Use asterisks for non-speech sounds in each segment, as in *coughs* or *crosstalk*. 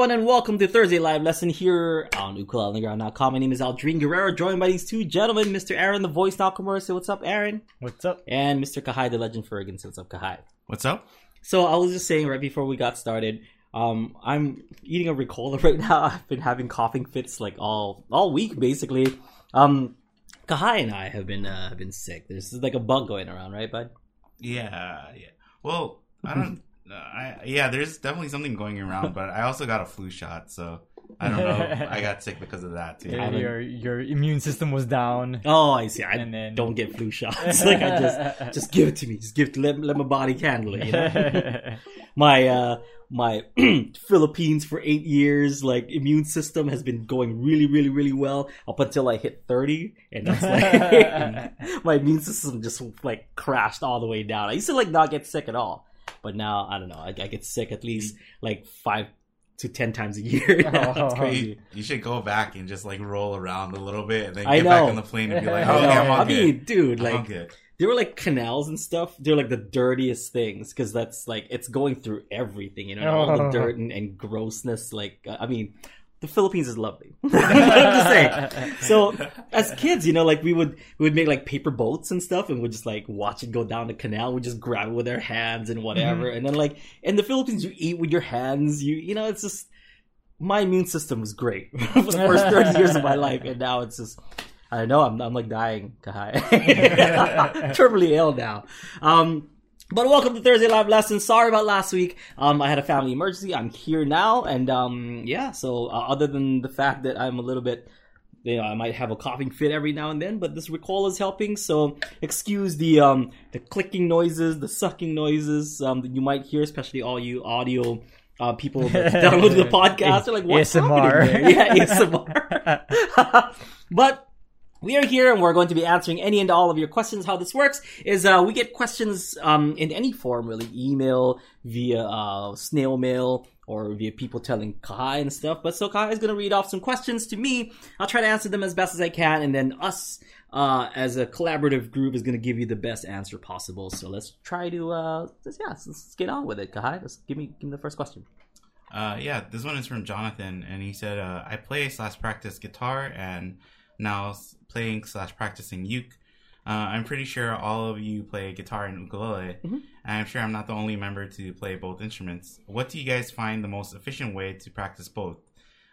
everyone, and welcome to Thursday Live Lesson here on UkuleleGround.com. My name is Aldrin Guerrero, joined by these two gentlemen, Mr. Aaron, the voice Nakamura. Say what's up, Aaron? What's up? And Mr. Kahai, the legend Ferguson. Say what's up, Kahai? What's up? So I was just saying right before we got started, um, I'm eating a Ricola *laughs* right now. I've been having coughing fits like all all week, basically. Um, Kahai and I have been uh, have been sick. There's like a bug going around, right, bud? Yeah, yeah. Well, I *laughs* don't. Uh, I yeah, there's definitely something going around, but I also got a flu shot, so I don't know. I got sick because of that too. Your, your your immune system was down. Oh, I see. I And then- don't get flu shots. *laughs* like I just just give it to me. Just give it. Let, let my body handle it. You know? *laughs* my uh my *clears throat* Philippines for eight years, like immune system has been going really, really, really well up until I hit thirty, and that's like *laughs* my immune system just like crashed all the way down. I used to like not get sick at all, but now I don't know. I, I get sick at least mm-hmm. like five to ten times a year. *laughs* Oh, now. Oh, oh. crazy. You, you should go back and just like roll around a little bit, and then I get know. back on the plane and be like, *laughs* I "Okay. I'm all I good. mean, dude, I'm all like good." there were like canals and stuff. They're like the dirtiest things because that's like it's going through everything, you know, all the Oh. *laughs* dirt and, and grossness. Like, I mean, the Philippines is lovely. *laughs* I'm just saying. So as kids, you know, like we would we would make like paper boats and stuff, and we'd just like watch it go down the canal. We just grab it with our hands and whatever, and then like in the Philippines, you eat with your hands. You you know, it's just my immune system was great *laughs* for the first thirty years of my life, and now it's just. I don't know. I'm, I'm like dying. Kahai. *laughs* Terminally ill now. Um, but welcome to Thursday Live Lesson. Sorry about last week. Um, I had a family emergency. I'm here now, and um, yeah. So uh, other than the fact that I'm a little bit, you know, I might have a coughing fit every now and then, but this Ricola is helping. So excuse the um the clicking noises, the sucking noises um that you might hear, especially all you audio. Uh, people that *laughs* download the podcast They're like, "What's ASMR. happening there?" Yeah, ASMR. *laughs* *laughs* but we are here and we're going to be answering any and all of your questions. How this works is uh, we get questions um, in any form, really email, via uh, snail mail, or via people telling Kai and stuff. But so Kai is going to read off some questions to me. I'll try to answer them as best as I can, and then us uh, as a collaborative group is going to give you the best answer possible. So let's try to uh, let's, yeah, let's, let's get on with it, Kai. Let's give me give me the first question. Uh, yeah, this one is from Jonathan, and he said, uh, "I play slash practice guitar, and now playing slash practicing uke. Uh, I'm pretty sure all of you play guitar and ukulele, Mhm. and I'm sure I'm not the only member to play both instruments. What do you guys find the most efficient way to practice both?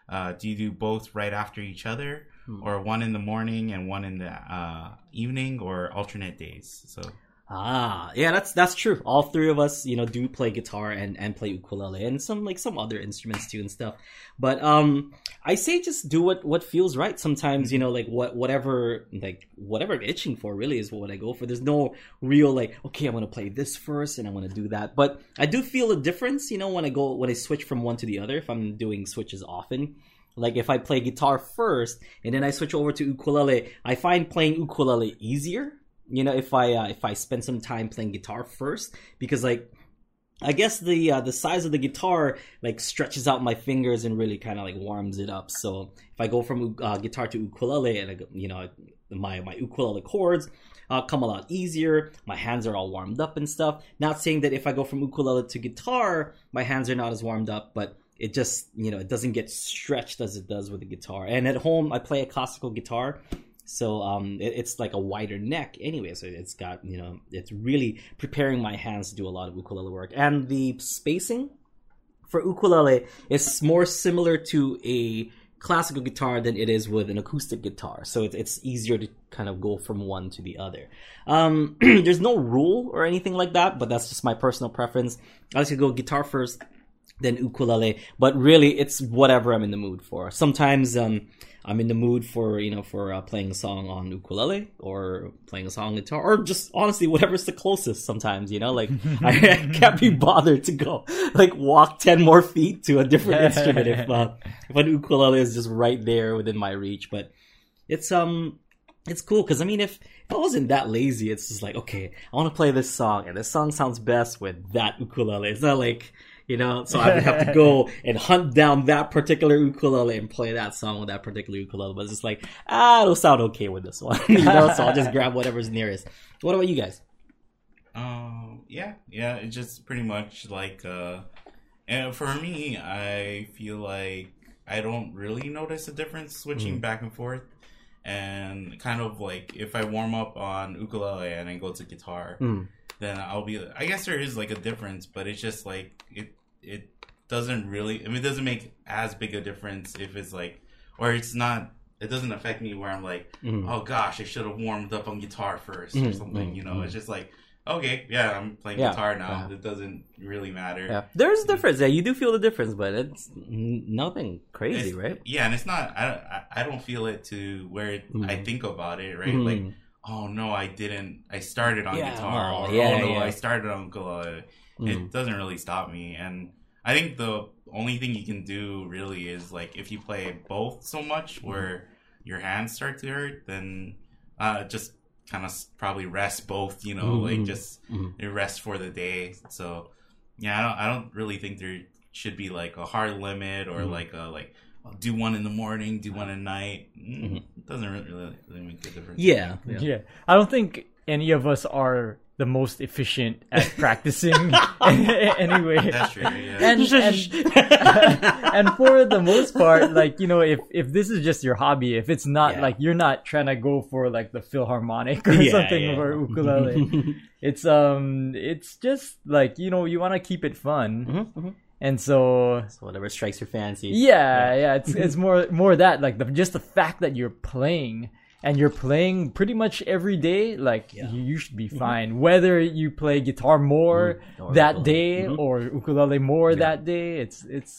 Uh, do you do both right after each other, Hmm. or one in the morning and one in the uh, evening, or alternate days? So, Ah, yeah, that's that's true. All three of us, you know, do play guitar and and play ukulele and some like some other instruments too and stuff. But um, I say just do what what feels right. Sometimes you know, like what whatever like whatever I'm itching for really is what I go for. There's no real like okay, I'm gonna play this first and I'm gonna do that. But I do feel a difference, you know, when I go when I switch from one to the other. If I'm doing switches often. Like if I play guitar first and then I switch over to ukulele, I find playing ukulele easier you know if i uh, if i spend some time playing guitar first because like i guess the uh, the size of the guitar like stretches out my fingers and really kind of like warms it up. So if i go from uh, guitar to ukulele and you know my my ukulele chords uh, come a lot easier. My hands are all warmed up and stuff. Not saying that if i go from ukulele to guitar my hands are not as warmed up but it just you know it doesn't get stretched as it does with the guitar. And at home i play a classical guitar so um, it, it's like a wider neck anyway. So it's got you know it's really preparing my hands to do a lot of ukulele work, and the spacing for ukulele is more similar to a classical guitar than it is with an acoustic guitar. So it's it's easier to kind of go from one to the other. Um, *clears throat* there's no rule or anything like that, but that's just my personal preference. I like to go guitar first, then ukulele. But really, it's whatever I'm in the mood for. Sometimes um, I'm in the mood for you know for uh, playing a song on ukulele or playing a song on guitar or just honestly whatever's the closest. Sometimes you know like I, *laughs* I can't be bothered to go like walk ten more feet to a different instrument if uh, if an ukulele is just right there within my reach. But it's um it's cool because I mean, if, if I wasn't that lazy, it's just like, okay, I want to play this song, and this song sounds best with that ukulele. It's not like, you know, so I would have to go and hunt down that particular ukulele and play that song with that particular ukulele. But it's just like, ah, it'll sound okay with this one, *laughs* you know. So I'll just grab whatever's nearest. What about you guys? Um, yeah, yeah, it's just pretty much like uh, And for me, I feel like I don't really notice a difference switching Mhm. back and forth. And kind of like if I warm up on ukulele and then go to guitar, Mm. then I'll be. I guess there is like a difference, but it's just like it. It doesn't really. I mean, it doesn't make as big a difference if it's like, or it's not. It doesn't affect me where I'm like, Mm. oh gosh, I should have warmed up on guitar 1st or Mhm, something. You know, mhm. it's just like, okay, yeah, I'm playing Yeah, guitar now. yeah. It doesn't really matter. Yeah, there's a difference. Yeah, you do feel the difference, but it's nothing crazy, It's- right? Yeah, and it's not. I I, I don't feel it to where it, I think about it. Right, Mhm. like oh no, I didn't. I started on guitar, oh, or yeah, oh no. I started on ukulele. Mm. It doesn't really stop me, and I think the only thing you can do really is like if you play both so much Mm-hmm. where your hands start to hurt, then uh, just kind of probably rest both. You know, Mhm. like just Mhm. rest for the day. So yeah, I don't, I don't really think there should be like a hard limit or Mhm. like a like oh, do one in the morning, do one at night. Mm, Mhm. It doesn't really, really, really make a difference. Yeah, Yeah. yeah. I don't think any of us are the most efficient at practicing *laughs* anyway. That's true. Yeah. And, *laughs* and *laughs* and for the most part, like you know, if if this is just your hobby, if it's not Yeah. like you're not trying to go for like the Philharmonic or Yeah, something yeah. or ukulele, it's um, it's just like you know, you want to keep it fun, Mhm, mhm. and so So whatever strikes your fancy. yeah, yeah, it's it's more more that like the just the fact that you're playing and you're playing pretty much every day, like Yeah. you, you should be fine. Whether you play guitar more Mm, or that ukulele. day Mhm. or ukulele more Yeah. that day, it's it's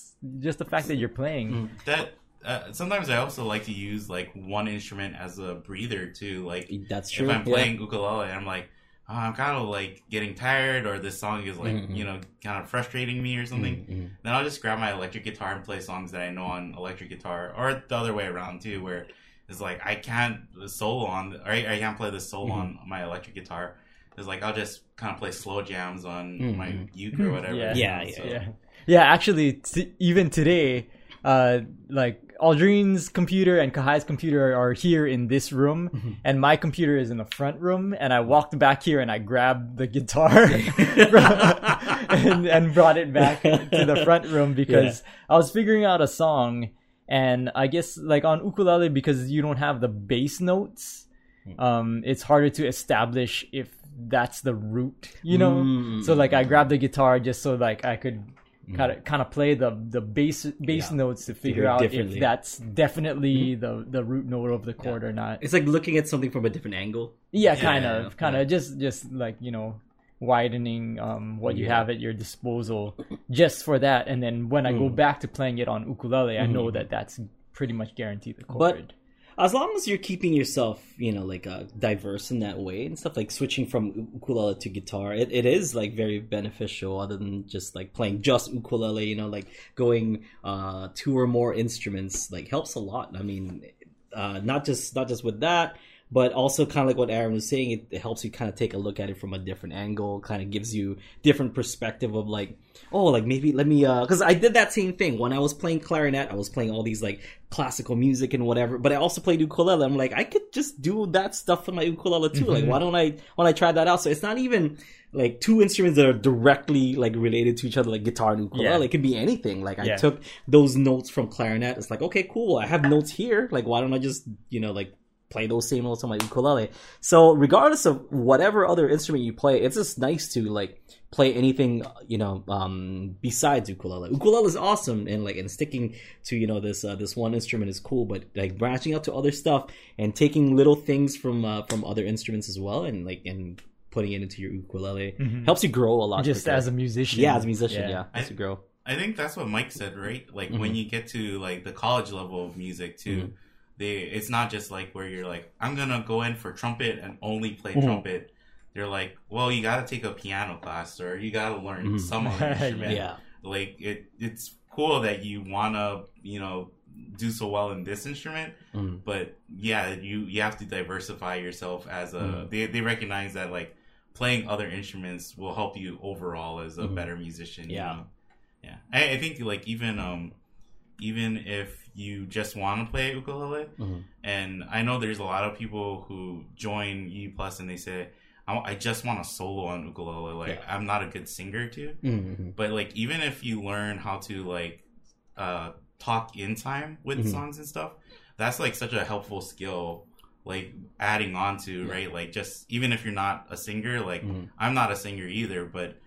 just the fact that you're playing. Mm. that uh, sometimes I also like to use like one instrument as a breather too. Like That's true. if I'm yeah. playing ukulele, I'm like. Oh, I'm kind of like getting tired, or this song is like, Mhm. you know, kind of frustrating me or something. Mhm, mhm. Then I'll just grab my electric guitar and play songs that I know on electric guitar, or the other way around too, where it's like I can't solo on, or I, I can't play the solo Mhm. on my electric guitar. It's like I'll just kind of play slow jams on Mhm. my uke or whatever. Yeah. Yeah, know, yeah, so- Yeah, yeah. Actually, t- even today, uh, like Aldrin's computer and Kahai's computer are here in this room, Mm-hmm. and my computer is in the front room. And I walked back here and I grabbed the guitar *laughs* and, and brought it back to the front room *laughs* because I was figuring out a song, and I guess like on ukulele because you don't have the bass notes, Hmm. um, it's harder to establish if that's the root, you know. Mm. So like I grabbed the guitar just so like I could kind of kind of play the the bass bass Yeah. notes to figure out if that's definitely the the root note of the chord or not. It's like looking at something from a different angle. Yeah, Yeah, kind yeah, of, kind yeah. of just just like you know widening um what you have at your disposal just for that and then when I go Mm. back to playing it on ukulele I know Mhm. that that's pretty much guaranteed the chord. But- As long as you're keeping yourself, you know, like uh, diverse in that way and stuff, like switching from ukulele to guitar, it, it is like very beneficial. Other than just like playing just ukulele, you know, like going uh, two or more instruments, like helps a lot. I mean, uh, not just not just with that, but also kind of like what Aaron was saying, it, helps you kind of take a look at it from a different angle. Kind of gives you different perspective of like, oh, like maybe let me, uh, because I did that same thing when I was playing clarinet. I was playing all these like classical music and whatever, but I also played ukulele. I'm like, I could just do that stuff on my ukulele too. Like, Mhm. why don't I? when I try that out? So it's not even like two instruments that are directly like related to each other, like guitar and ukulele. Yeah. It could be anything. Like I Yeah. took those notes from clarinet. It's like, okay, cool. I have notes here. Like, why don't I just, you know, like play those same notes on my ukulele? So regardless of whatever other instrument you play, it's just nice to like play anything, you know, um, besides ukulele. Ukulele is awesome and like, and sticking to, you know, this, uh, this one instrument is cool, but like branching out to other stuff and taking little things from, uh, from other instruments as well and like, and putting it into your ukulele Mhm. helps you grow a lot. just quicker. as a musician. yeah, as a musician, yeah, helps I- you grow. I think that's what Mike said, right? Like when Mhm. you get to like the college level of music too, Mhm. They it's not just like where you're like, I'm gonna go in for trumpet and only play Mhm. trumpet. They're like, well, you gotta take a piano class or you gotta learn Mhm. some *laughs* other instrument. Yeah. Like it, it's cool that you wanna, you know, do so well in this instrument, Mm. but yeah, you you have to diversify yourself as a. Mhm. They they recognize that like playing other instruments will help you overall as a Mhm. better musician. you Yeah. know? yeah. I, I think like even um even if you just want to play ukulele, Mhm. and I know there's a lot of people who join U Plus and they say. I, I just want to solo on ukulele. Like Yeah. I'm not a good singer too, Mhm. but like even if you learn how to like uh talk in time with Mhm. songs and stuff, that's like such a helpful skill. Like adding on to Yeah. right, like just even if you're not a singer, like Mhm. I'm not a singer either, but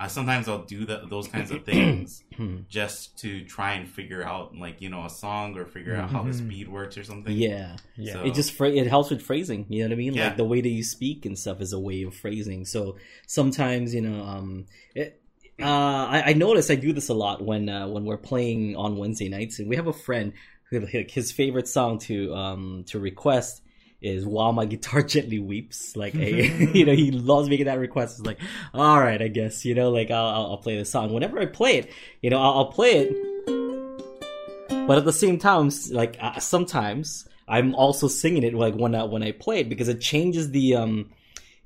I, sometimes I'll do that those kinds of things *clears throat* just to try and figure out like you know a song or figure out how the Mhm. speed works or something. Yeah. Yeah. So- It just phra- it helps with phrasing. You know what I mean? Yeah. Like the way that you speak and stuff is a way of phrasing. So sometimes you know, um, it, uh, I, I notice I do this a lot when uh, when we're playing on Wednesday nights, and we have a friend who like, his favorite song to um to request is "While My *laughs* Guitar Gently Weeps." Like, a, you know, he loves making that request. It's like, all right, I guess you know, like I'll I'll, play the song whenever I play it. You know, I'll, I'll play it, but at the same time, like uh, sometimes I'm also singing it like when I when I play it because it changes the um,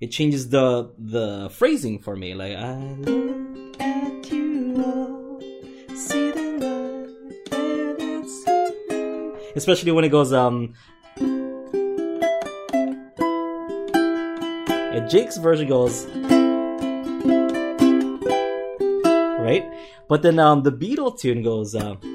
it changes the the phrasing for me. Like I look at you all, see the light that is in me. especially when it goes um. Yeah, Jake's version goes right, but then um the Beatle tune goes um.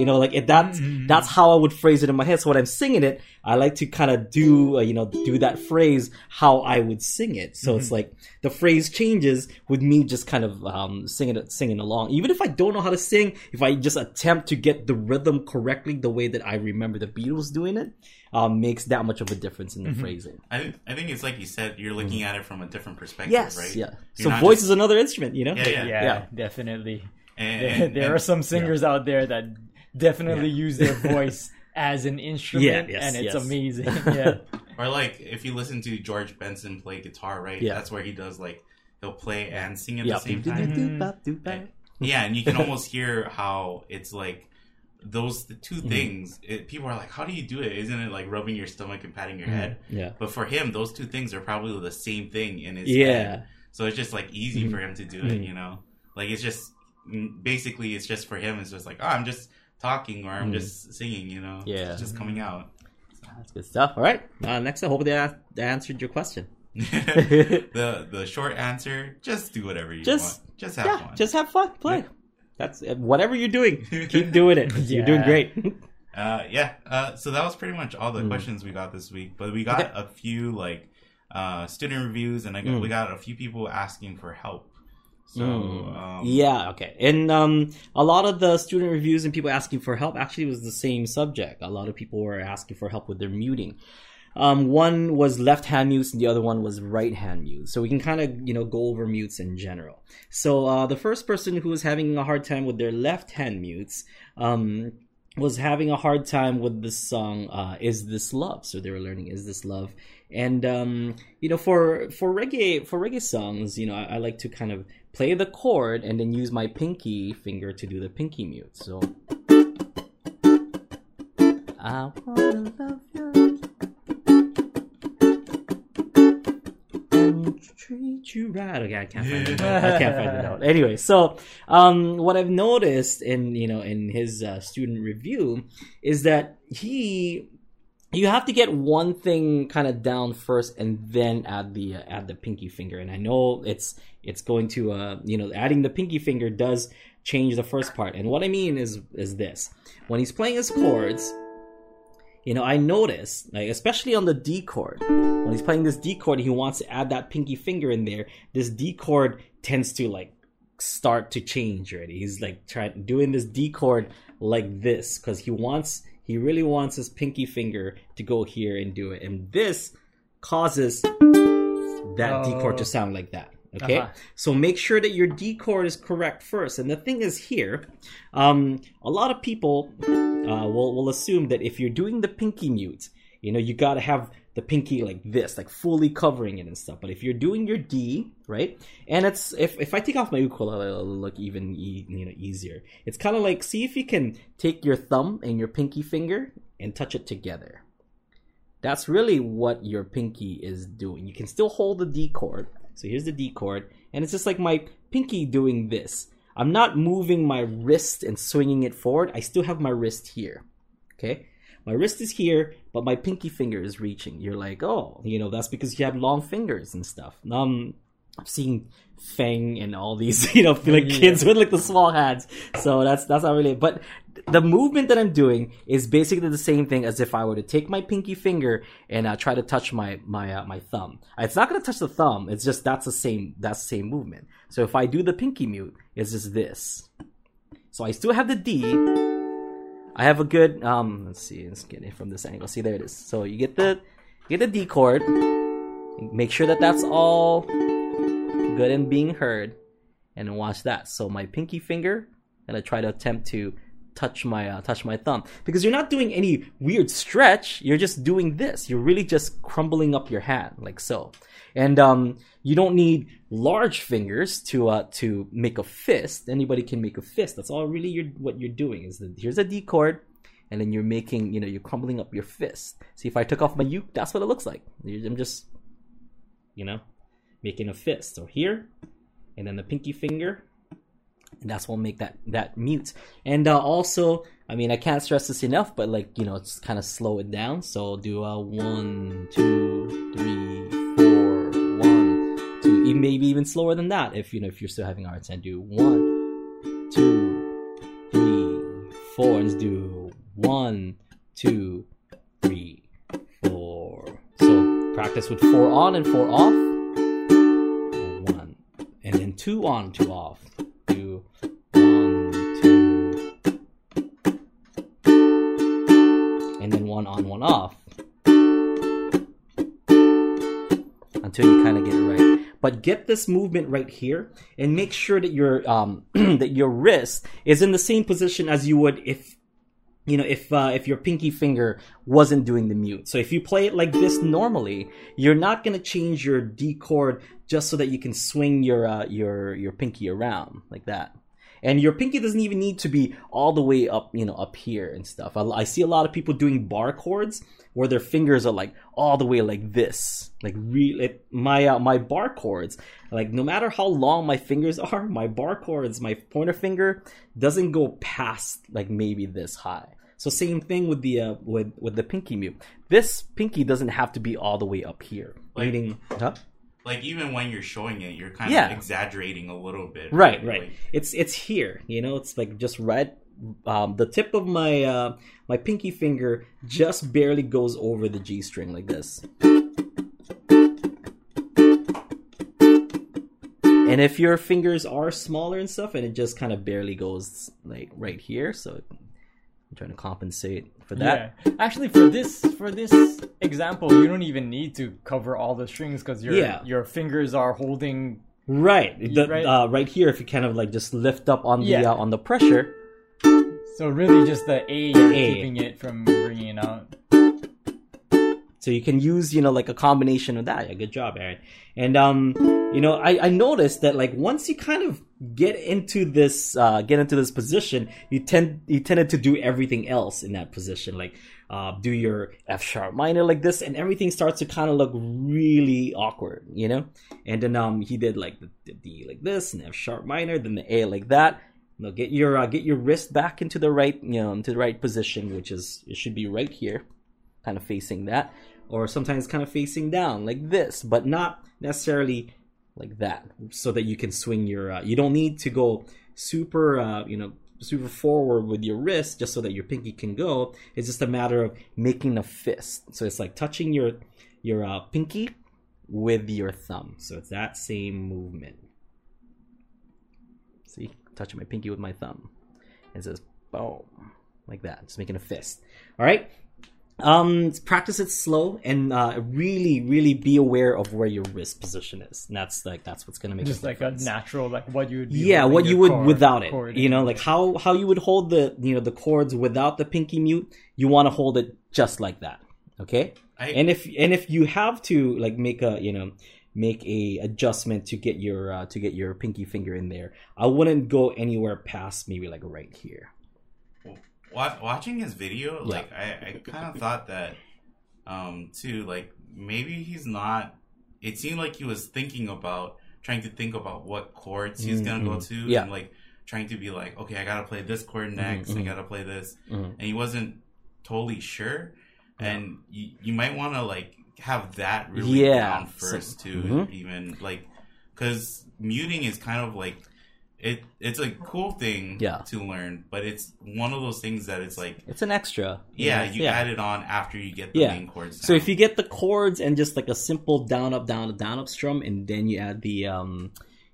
You. You know, like it, that's Mhm. that's how I would phrase it in my head. So when I'm singing it, I like to kind of do uh, you know do that phrase how I would sing it. So it's like the phrase changes with me just kind of um, singing it singing along. Even if I don't know how to sing, if I just attempt to get the rhythm correctly, the way that I remember the Beatles doing it, um, makes that much of a difference in the phrasing. I I think it's like you said, you're looking at it from a different perspective, Yes, right? yeah. You're So voice just- is another instrument, you know. Yeah, yeah. yeah, Yeah. definitely. and, *laughs* There, and- are some singers out there that definitely use their *laughs* voice as an instrument, yes, and it's yes. amazing. *laughs* Yeah. or like if you listen to George Benson play guitar, right? Yeah. That's where he does like he'll play and sing at Yeah. the same time. Yeah, and you can almost hear how it's like those the Mm-hmm. 2 things. It, people are like, "How do you do it? Isn't it like rubbing your stomach and patting your Mm-hmm. head?" Yeah. But for him, those two things are probably the same thing in his Yeah. head. So it's just like easy Mhm. for him to do it, Mhm. you know? Like it's just mm, basically it's just for him it's just like, oh, I'm just talking or I'm Mhm. just singing, you know? Yeah. It's just coming out. That's good stuff. All right. Uh, next, I hope that that answered your question. *laughs* the the short answer, just do whatever you Just- want. Just have yeah, fun. just have fun. Play. Yeah. That's uh, whatever you're doing. *laughs* Keep doing it. You're doing great. *laughs* Uh, yeah. Uh, so that was pretty much all the Mm. questions we got this week. But we got Okay. a few like uh, student reviews, and I got, Mm. we got a few people asking for help. So Mm. um, yeah. Okay. And um, a lot of the student reviews and people asking for help actually was the same subject. A lot of people were asking for help with their muting. Um, one was left hand mutes and the other one was right hand mutes. So we can kind of, you know, go over mutes in general. So, uh, the first person who was having a hard time with their left hand mutes, um, was having a hard time with this song, uh, Is This Love? So they were learning Is This Love? And, um, you know, for, for reggae, for reggae songs, you know, I, I like to kind of play the chord and then use my pinky finger to do the pinky mute. So. I wanna love you treat you right. Okay, I can't find note. I can't find note. Anyway, so um, what I've noticed in you know in his uh, student review is that he you have to get one thing kind of down first and then add the uh, add the pinky finger and i know it's it's going to uh you know adding the pinky finger does change the first part and what i mean is is this when he's playing his chords you know i notice like especially on the d chord when he's playing this d chord he wants to add that pinky finger in there. This d chord tends to like start to change already. He's like trying doing this d chord like this because he wants he really wants his pinky finger to go here and do it. And this causes that d chord to Oh. sound like that okay? Uh-huh. so make sure that your d chord is correct first. And the thing is here um, a lot of people uh, will, will assume that if you're doing the pinky mute you know you got to have the pinky like this like fully covering it and stuff. But if you're doing your d right? And it's if, if i take off my ukulele it'll look even e- you know easier. It's kind of like see if you can take your thumb and your pinky finger and touch it together. That's really what your pinky is doing. You can still hold the d chord. So here's the d chord and it's just like my pinky doing this i'm not moving my wrist and swinging it forward i still have my wrist here Okay, my wrist is here, but my pinky finger is reaching. You're like, oh, you know, that's because you have long fingers and stuff. Um, I've seen Feng and all these, *laughs* you know, like Yeah. kids with like the small hands. So that's that's not really. But the movement that I'm doing is basically the same thing as if I were to take my pinky finger and uh, try to touch my my uh, my thumb. It's not gonna touch the thumb. It's just that's the same that's the same movement. So if I do the pinky mute, it's just this. So I still have the D. I have a good um. Let's see. Let's get it from this angle. See there it is. So you get the you get the D chord. Make sure that that's all good and being heard, and watch that. So my pinky finger, and I try to attempt to touch my uh, touch my thumb because you're not doing any weird stretch. You're just doing this. You're really just crumbling up your hand like so, and um, you don't need large fingers to uh to make a fist. Anybody can make a fist. That's all really you're what you're doing is that here's a D chord. And then you're making, you know, you're crumbling up your fist. See, if I took off my uke, that's what it looks like. I'm just, you know, making a fist. So here, and then the pinky finger, and that's what make that that mute. And uh, also, I mean, I can't stress this enough, but like you know, it's kind of slow it down. So do a one, two, three, four, one, two, maybe even slower than that. If you know, if you're still having a hard time, do one, two, three, four, and do one, two, three, four. So practice with four on and four off and then two on, two off. Do one, two, and then one on, one off until you kind of get it right. But get this movement right here, and make sure that your um *clears throat* that your wrist is in the same position as you would if you know if uh, if your pinky finger wasn't doing the mute. So if you play it like this normally you're not going to change your d chord just so that you can swing your uh, your your pinky around like that. And your pinky doesn't even need to be all the way up you know up here and stuff. I, I see a lot of people doing bar chords where their fingers are like all the way like this. Like really my uh, my bar chords like no matter how long my fingers are my bar chords my pointer finger doesn't go past like maybe this high so same thing with the uh, with with the pinky mute this pinky doesn't have to be all the way up here Like- meaning huh? Like even when you're showing it, you're kind Yeah. of exaggerating a little bit. right right Like, it's it's here you know it's like just right um, the tip of my uh, my pinky finger just barely goes over the g string like this and if your fingers are smaller and stuff and it just kind of barely goes like right here so i'm trying to compensate for that Yeah. Actually, for this for this example, you don't even need to cover all the strings because your Yeah. your fingers are holding. right the, Right. Uh, right here if you kind of like just lift up on the Yeah. uh, on the pressure So really, just the A, A. keeping it from bringing it out. So you can use, you know, like a combination of that. Yeah, good job, Aaron. And um, you know, I, I noticed that like once you kind of get into this uh get into this position, you tend you tended to do everything else in that position. Like uh do your F sharp minor like this and everything starts to kind of look really awkward, you know? And then um he did like the, the D like this and F sharp minor, then the A like that. No, get your uh, get your wrist back into the right, you know, into the right position, which is it should be right here kind of facing that, or sometimes kind of facing down like this, but not necessarily like that, so that you can swing your. Uh, you don't need to go super, uh, you know, super forward with your wrist just so that your pinky can go. It's just a matter of making a fist. So it's like touching your your uh, pinky with your thumb. So it's that same movement. See, touching my pinky with my thumb. It says boom, like that. Just making a fist. All right um practice it slow and uh really really be aware of where your wrist position is and that's like that's what's gonna make it. Just a like a natural, like what you would. Yeah what you would chord- without it you know like how how you would hold the you know the chords without the pinky mute you want to hold it just like that okay I, and if and if you have to like make a you know make a adjustment to get your uh, to get your pinky finger in there i wouldn't go anywhere past maybe like right here wa- watching his video, Yeah. like I, I kind of thought that, um, too. Like maybe he's not. It seemed like he was thinking about trying to think about what chords he's gonna go Mhm. to, Yeah. and like trying to be like, okay, I gotta play this chord next. I mhm. gotta play this, Mhm. and he wasn't totally sure, and you, you might want to like have that really Yeah. down So- first too, Mhm. even like because muting is kind of like it. It's a cool thing Yeah. to learn, but it's one of those things that it's like It's an extra. yeah, know? you add it on after you get the Yeah. main chords. So if you get the chords and just like a simple down up down up down up strum, and then you add the um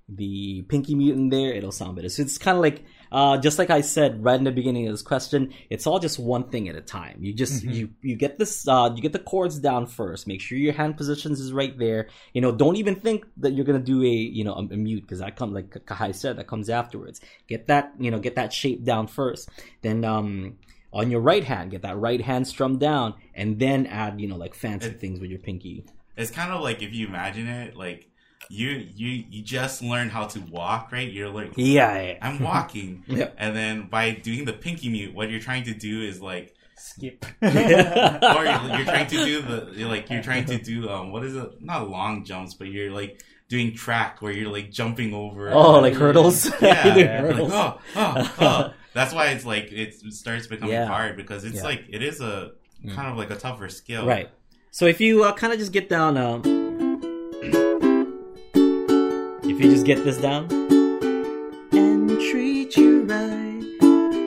the pinky mute in there, it'll sound better. So it's kind of like uh just like I said right in the beginning of this question, it's all just one thing at a time. You just Mhm. you you get this uh you get the chords down first. Make sure your hand positions is right there. You know, don't even think that you're gonna do a you know a, a mute because that comes like Kahai said that comes afterwards. Get that you know get that shape down first. Then um on your right hand, get that right hand strum down, and then add, you know, like fancy It- things with your pinky. it's kind of like if you imagine it, like you you you just learn how to walk, right? You're like Yeah, I'm walking. *laughs* Yeah. And then by doing the pinky mute, what you're trying to do is like, Skip. *laughs* or you're, you're trying to do the, you're like, you're trying to do, um, what is it? Not long jumps, but you're like doing track where you're like jumping over. Oh, like hurdles. *laughs* Yeah. You're doing yeah. Like, hurdles. oh, oh, oh. That's why it's like, it starts becoming Yeah. hard because it's Yeah. like, it is a kind of like a tougher skill. Right. So if you uh, kind of just get down, um, if you just get this down, and treat you right,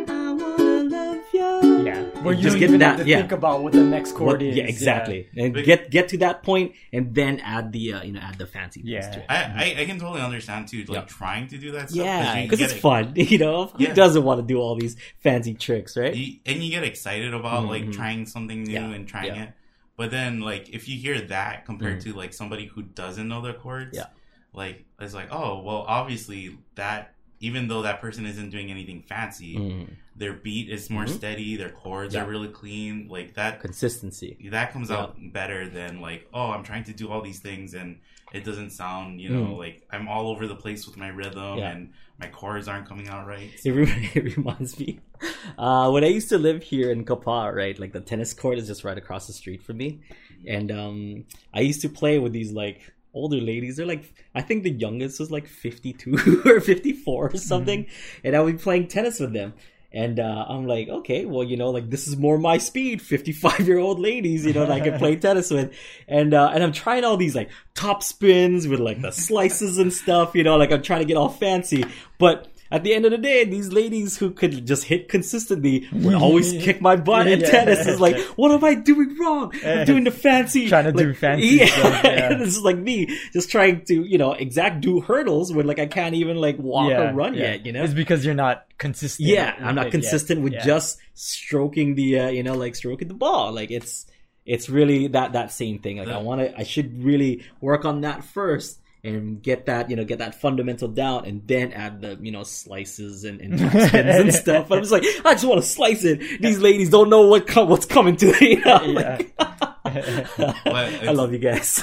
I wanna love you. yeah. Where you Just get even that- yeah. think about what the next chord What- is. yeah, exactly. And But- get get to that point, and then add the uh, you know add the fancy things Yeah. to it. I, I, I can totally understand too, like Yeah. trying to do that stuff. Yeah, because it's it- fun. *laughs* You know, who Yeah. doesn't want to do all these fancy tricks, right? you, and you get excited about like Mhm. trying something new Yeah, and trying yeah. It but then like if you hear that compared to like somebody who doesn't know their chords Yeah. Like it's like oh well obviously that even though that person isn't doing anything fancy Mm. their beat is more Mhm. steady their chords Yeah. are really clean like that Consistency. that comes Yeah. out better than like oh i'm trying to do all these things and it doesn't sound you know Mm. like i'm all over the place with my rhythm Yeah. and my chords aren't coming out right It, re- *laughs* it reminds me uh, when I used to live here in Kapar, right? Like the tennis court is just right across the street from me, and um, I used to play with these like older ladies. They're like, I think the youngest was like fifty two *laughs* or fifty four or something, and I would be playing tennis with them. And uh, I'm like, okay, well, you know, like this is more my speed. 55 year old ladies, you know, that I can play *laughs* tennis with, and uh, and I'm trying all these like top spins with like the slices and stuff, you know, like I'm trying to get all fancy, but at the end of the day, these ladies who could just hit consistently would *laughs* always kick my butt in Yeah. tennis. It's like, *laughs* what am I doing wrong? I'm doing the fancy, Trying to like, do fancy Yeah, stuff, yeah. *laughs* this is like me just trying to, you know, exact do hurdles when like I can't even like walk or run yeah. yet. You know, It's because you're not consistent. yeah, I'm not it yet. consistent with Yeah. just stroking the, uh, you know, like stroking the ball. Like it's, it's really that that same thing. Like I want to, I should really work on that first and get that, you know, get that fundamental down, and then add the, you know, slices and, and top *laughs* spins and stuff. But I'm just like, I just want to slice it. These ladies don't know what co- what's coming to me. *laughs* You know? like- *laughs* I love you guys.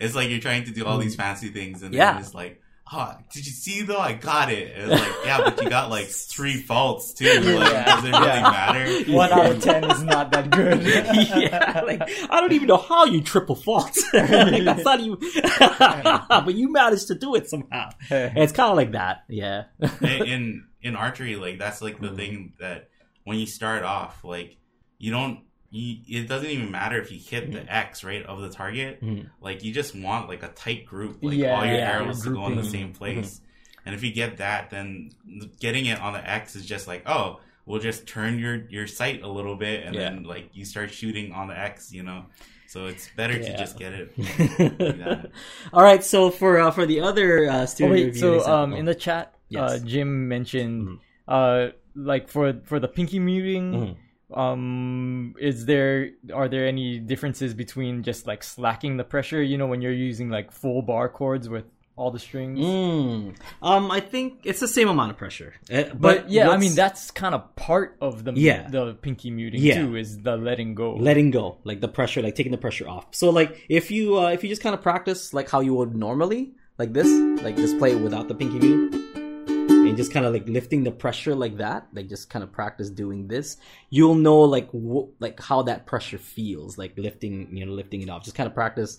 It's like you're trying to do all these fancy things, and. Yeah. then it's like, oh, did you see though? I got it. And like, yeah, but you got like three faults too. Like, Yeah. does it really Yeah. matter? One out of ten is not that good. *laughs* yeah, like I don't even know how you triple fault. *laughs* like, that's not even. *laughs* but you managed to do it somehow. It's kind of like that. Yeah. in, in in archery, like that's like the Mm. thing that when you start off, like you don't. You, it doesn't even matter if you hit the X right of the target. Mhm. Like you just want like a tight group, like Yeah, all your yeah, arrows to go in the same place. And if you get that, then getting it on the X is just like, oh, we'll just turn your your sight a little bit, and Yeah. then like you start shooting on the X, you know. So it's better to just get it. like. *laughs* All right. So for uh, for the other uh, Oh student wait, review so example- um, in the chat, uh, Jim mentioned Mhm. uh, like for for the pinky muting, Mhm. Um, is there are there any differences between just like slacking the pressure? You know, when you're using like full bar chords with all the strings. Mm. Um, I think it's the same amount of pressure. Uh, But, but yeah, I mean that's kind of part of the Yeah. the pinky muting Yeah. too is the letting go. letting go like the pressure like taking the pressure off so like if you uh, if you just kind of practice like how you would normally like this like just play it without the pinky mute and just kind of like lifting the pressure like that like just kind of practice doing this you'll know like wh- like how that pressure feels like lifting you know lifting it off just kind of practice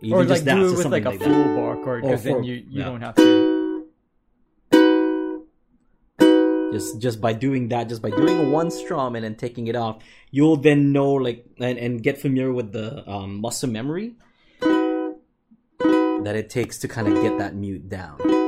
even or just like do it with like a that. full bar chord because then you you yeah. don't have to. Just just by doing that, just by doing one strum and then taking it off, you'll then know like and, and get familiar with the um, muscle memory that it takes to kind of get that mute down.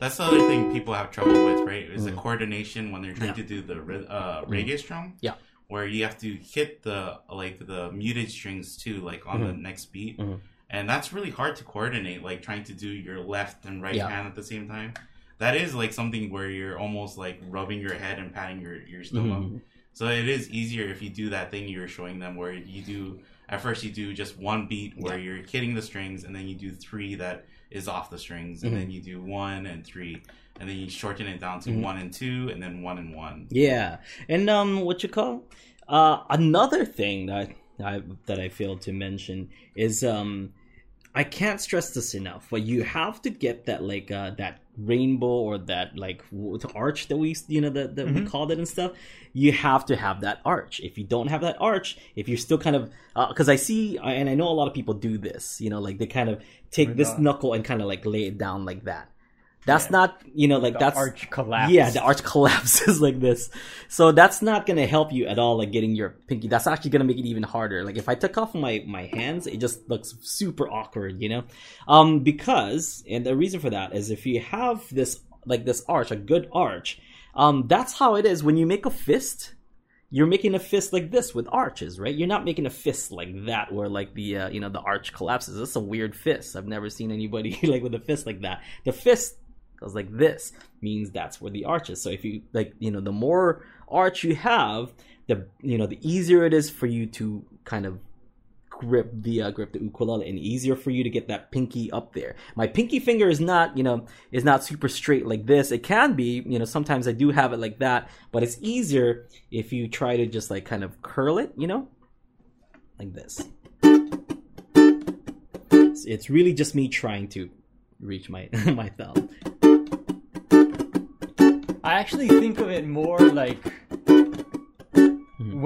That's the other thing people have trouble with, right? Is the Mm. coordination when they're trying Yeah. to do the uh, reggae strum. Yeah. Where you have to hit the like the muted strings too, like on the Mhm. next beat, Mhm. and that's really hard to coordinate. Like trying to do your left and right Yeah. hand at the same time. That is like something where you're almost like rubbing your head and patting your your stomach. Mhm. So it is easier if you do that thing you were showing them, where you do at first you do just one beat where Yeah. you're hitting the strings, and then you do three that is off the strings, and Mhm. then you do one and three, and then you shorten it down to Mhm. one and two, and then one and one. Yeah, and um, what you call uh, another thing that I that I failed to mention is um, I can't stress this enough, but you have to get that like uh, that rainbow or that like arch that we you know that, that we Mhm. called it and stuff. You have to have that arch. If you don't have that arch, if you're still kind of because I see and I know a lot of people do this, you know, like they kind of take this knuckle and kind of like lay it down like that. That's Yeah. not you know like the that's arch collapse. yeah, the arch *laughs* collapses like this. So that's not gonna help you at all, like getting your pinky. That's actually gonna make it even harder. Like if I took off my my hands, it just looks super awkward, you know. Um, because and the reason for that is if you have this like this arch, a good arch, um, that's how it is when you make a fist. You're making a fist like this with arches, right? You're not making a fist like that where like the uh, you know the arch collapses. That's a weird fist. I've never seen anybody *laughs* like with a fist like that. The fist goes like this means that's where the arch is. So if you like, you know, the more arch you have, the you know, the easier it is for you to kind of grip the uh, grip the ukulele, and easier for you to get that pinky up there. My pinky finger is not, you know, is not super straight like this. It can be, you know, sometimes I do have it like that, but it's easier if you try to just like kind of curl it, you know, like this. It's, really just me trying to reach my *laughs* my thumb. I actually think of it more like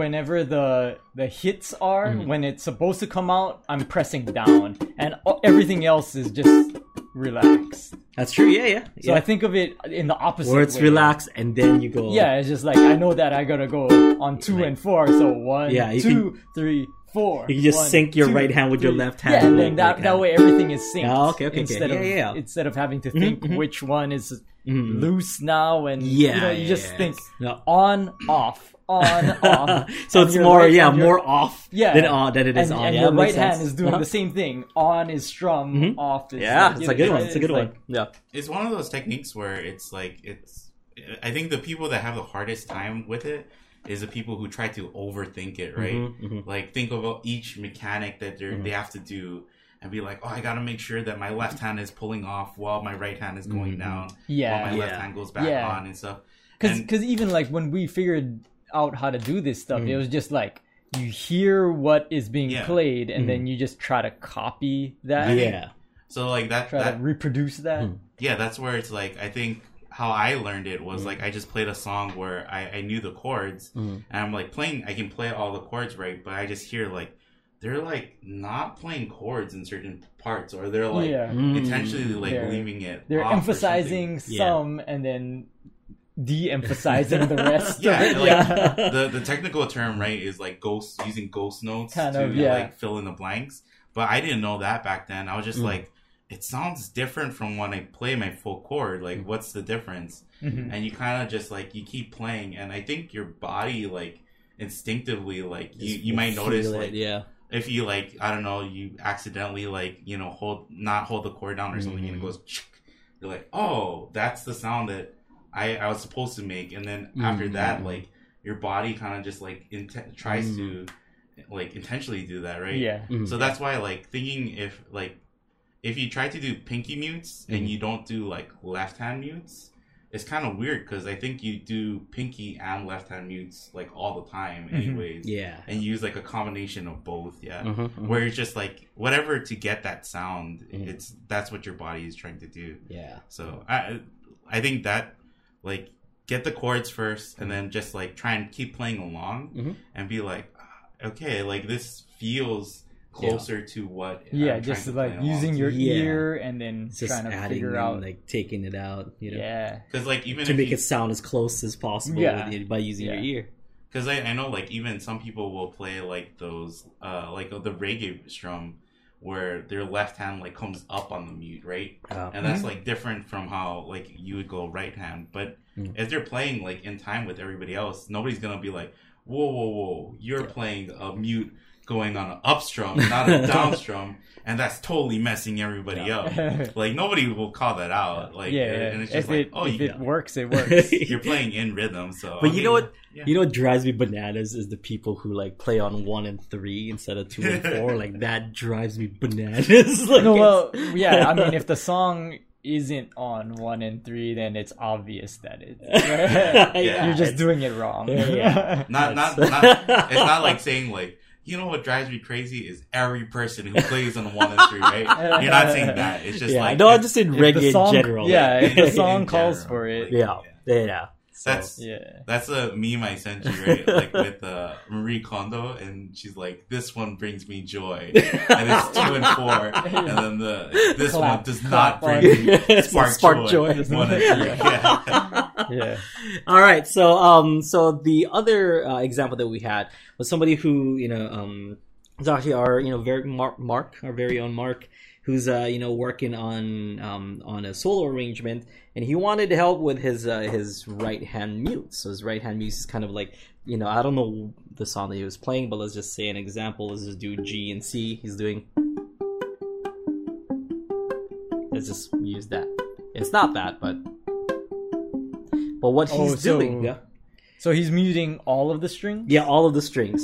whenever the the hits are Mhm. when it's supposed to come out, I'm pressing down, and everything else is just relaxed. That's true. Yeah, yeah. So yeah. I think of it in the opposite. where it's way. relaxed and then you go. Yeah, it's just like I know that I gotta go on two Right. and four. So one, Yeah, you two, three, four. You can just One, sync your two, right hand with your left hand Yeah, and then that, that way everything is synced. Oh, okay, okay, okay. Instead Yeah, of yeah, yeah. instead of having to think mhm. which one is Mhm. loose now, and Yeah, you know, you just yeah, think yeah. on, off, on, *laughs* off. so it's more, right yeah, more off Yeah. than on than it is and, on. and yeah, your right hand sense. is doing Uh-huh. the same thing. On is strum, Mhm. off is Yeah, like, it's a good one. know, It's a good one. Yeah. It's one of those techniques where it's like it's. I think the people that have the hardest time with it is the people who try to overthink it, right? Mhm, mhm. Like think about each mechanic that they are Mhm. they have to do, and be like, oh, I gotta make sure that my left hand is pulling off while my right hand is going Mhm. down, Yeah, while my left hand goes back Yeah. on and stuff. Because And- even like when we figured out how to do this stuff, Mm. it was just like you hear what is being Yeah. played, and Mm. then you just try to copy that, Yeah. So like that, try that to reproduce that. Mm. yeah, that's where it's like I think how I learned it was like I just played a song where I, I knew the chords and I'm like playing I can play all the chords right, but I just hear like they're like not playing chords in certain parts or they're like yeah, Mm. intentionally like They're- leaving it. they're off or emphasizing something. Yeah. some and then de-emphasizing the *laughs* rest. Yeah, of it. like, yeah. the the technical term right is like ghost using ghost notes Kind to of, yeah. like fill in the blanks. But I didn't know that back then. I was just Mm. like, it sounds different from when I play my full chord. Like, Mm. what's the difference? Mhm. and you kind of just like you keep playing and i think your body like instinctively like you, you might notice it, like yeah. If you like i don't know you accidentally like you know hold not hold the chord down or something and it Mhm. goes chick, you're like oh that's the sound that i i was supposed to make and then after that like your body kind of just like int- tries Mhm. to like intentionally do that right yeah. Mhm. so that's why like thinking if like if you try to do pinky mutes and Mhm. you don't do like left hand mutes, it's kind of weird because I think you do pinky and left hand mutes like all the time, Mhm. anyways. yeah. And you use like a combination of both, yeah. Mhm, mhm. Where it's just like whatever to get that sound, Mhm. it's that's what your body is trying to do. yeah. So I I think that like get the chords first and then just like try and keep playing along Mhm. and be like, "Ah, okay, like this feels closer to what. yeah, I'm just to like play along using to. your Yeah. ear and then It's just trying to adding figure out. like taking it out, you know, yeah, Because like even to if make you, it sound as close as possible Yeah. with- by using Yeah. your ear. Because I, I know, like, even some people will play, like, those, uh, like, the reggae strum where their left hand, like, comes up on the mute, right? Uh, And that's, like, different from how, like, you would go right hand. But Mm. if they're playing, like, in time with everybody else, nobody's gonna be like, whoa, whoa, whoa, you're Yeah. playing a mute going on an up strum, not a *laughs* down strum, and that's totally messing everybody Yeah. up. *laughs* Like, nobody will call that out. Like, yeah. and it's just if like, it oh, if you it got- works, it works. *laughs* you're playing in rhythm, so. But you know what? yeah. You know what drives me bananas is the people who like play on one and three instead of two and four. like that drives me bananas. like, no, well, yeah. I mean, if the song isn't on one and three, then it's obvious that it's Yeah, you're just doing it wrong. Yeah. Not, not, not. It's not like saying like, you know what drives me crazy is every person who plays on the one and three, right? *laughs* You're not saying that. It's just yeah, like no, I'm just in If reggae song, in general. Yeah, if the *laughs* song calls general, for it. like, yeah, yeah. So, That's Yeah. that's a meme I sent you, right? Like with uh, Marie Kondo, and she's like, "This one brings me joy," and it's *laughs* two and four, and then the this Clap, one does clap not bring on- me spark, Spark joy. joy. One and three. Yeah. Yeah. *laughs* All right, so um, so the other uh, example that we had was somebody who you know um, is actually our you know very Mark, Mark our very own Mark, who's uh you know working on um on a solo arrangement, and he wanted to help with his uh, his right hand mute. So his right hand mute is kind of like you know I don't know the song that he was playing, but let's just say an example. Let's just do G and C. He's doing. Let's just use that. It's not that, but but what he's Oh, so- doing. Yeah. So he's muting all of the strings. Yeah, all of the strings.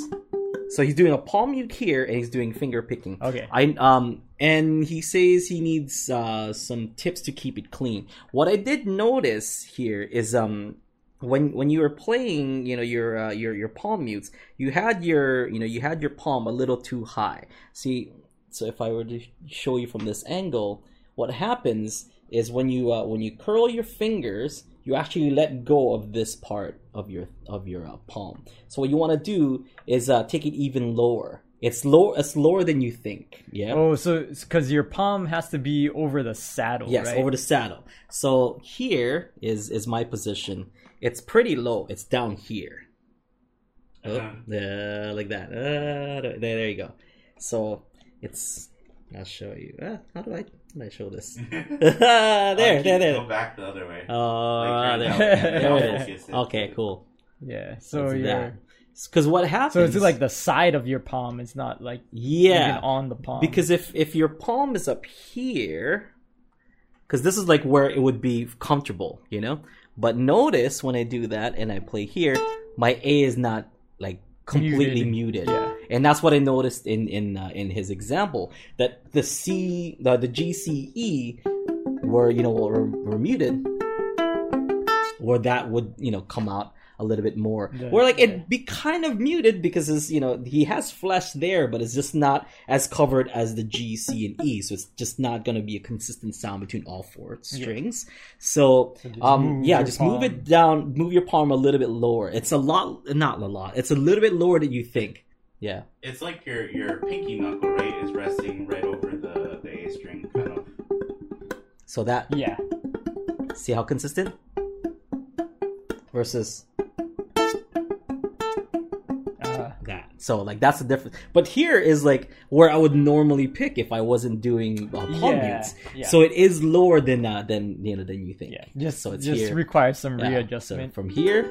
So he's doing a palm mute here, and he's doing finger picking. Okay. I um, and he says he needs uh some tips to keep it clean. What I did notice here is um, when when you were playing, you know, your uh, your your palm mutes, you had your you know you had your palm a little too high. See, so if I were to show you from this angle, what happens is when you uh, when you curl your fingers, you actually let go of this part of your of your uh, palm. So what you want to do is uh, take it even lower. It's lower. It's lower than you think. Yeah. Oh, so because your palm has to be over the saddle, Yes, right? over the saddle. So here is is my position. It's pretty low. It's down here. Oh, uh, like that. Uh, there, there you go. So it's. I'll show you. Uh, how do I? How do I show this? *laughs* *laughs* there, Uh, there, there. Go back the other way. Uh, Like, there, right there now. it Focus Okay, cool. yeah. So It's you're. Because what happens? so it's like the side of your palm. It's not like yeah, even on the palm. because if if your palm is up here because this is like where it would be comfortable you know but notice when i do that and i play here my a is not like completely muted, Yeah. And that's what i noticed in in uh, in his example that the c the, the g c e were you know were, were muted where that would you know come out a little bit more. Yeah, where like yeah. it'd be kind of muted because it's you know he has flesh there but it's just not as covered as the g c and e. So it's just not going to be a consistent sound between all four strings. So, So um yeah just move it down move your palm a little bit lower. It's a lot not a lot. It's a little bit lower than you think yeah It's like your your pinky knuckle, right, is resting right over the the A string, kind of. so that yeah. see how consistent versus Uh, that. So like that's the difference. But here is like where I would normally pick if I wasn't doing uh, palm Yeah, mutes. yeah. So it is lower than uh, than you know than you think. yeah. Just So it's just here. requires some Yeah. readjustment. So from here,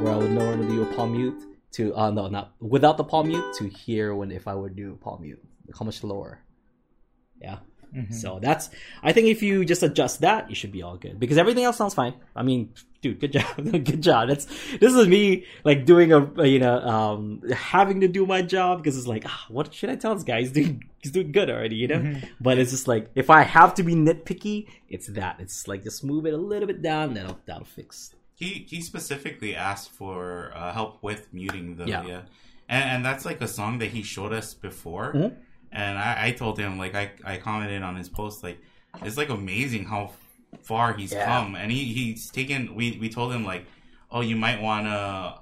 where I would normally do a palm mute, to uh no not without the palm mute to here when if I would do palm mute. How much lower. Yeah. Mhm. So that's I think if you just adjust that, you should be all good because everything else sounds fine. I mean, dude, good job, *laughs* good job. That's this is me like doing a you know um having to do my job because it's like ah, what should I tell this guy? He's doing he's doing good already, you know. Mhm. But it's just like if I have to be nitpicky, it's that. It's like just move it a little bit down, that'll that'll fix. He he specifically asked for uh, help with muting the Yeah. yeah, And, and that's like a song that he showed us before. Mhm. And I, I told him like I I commented on his post like it's like amazing how far he's Yeah. come, and he he's taken. We we told him like oh you might want to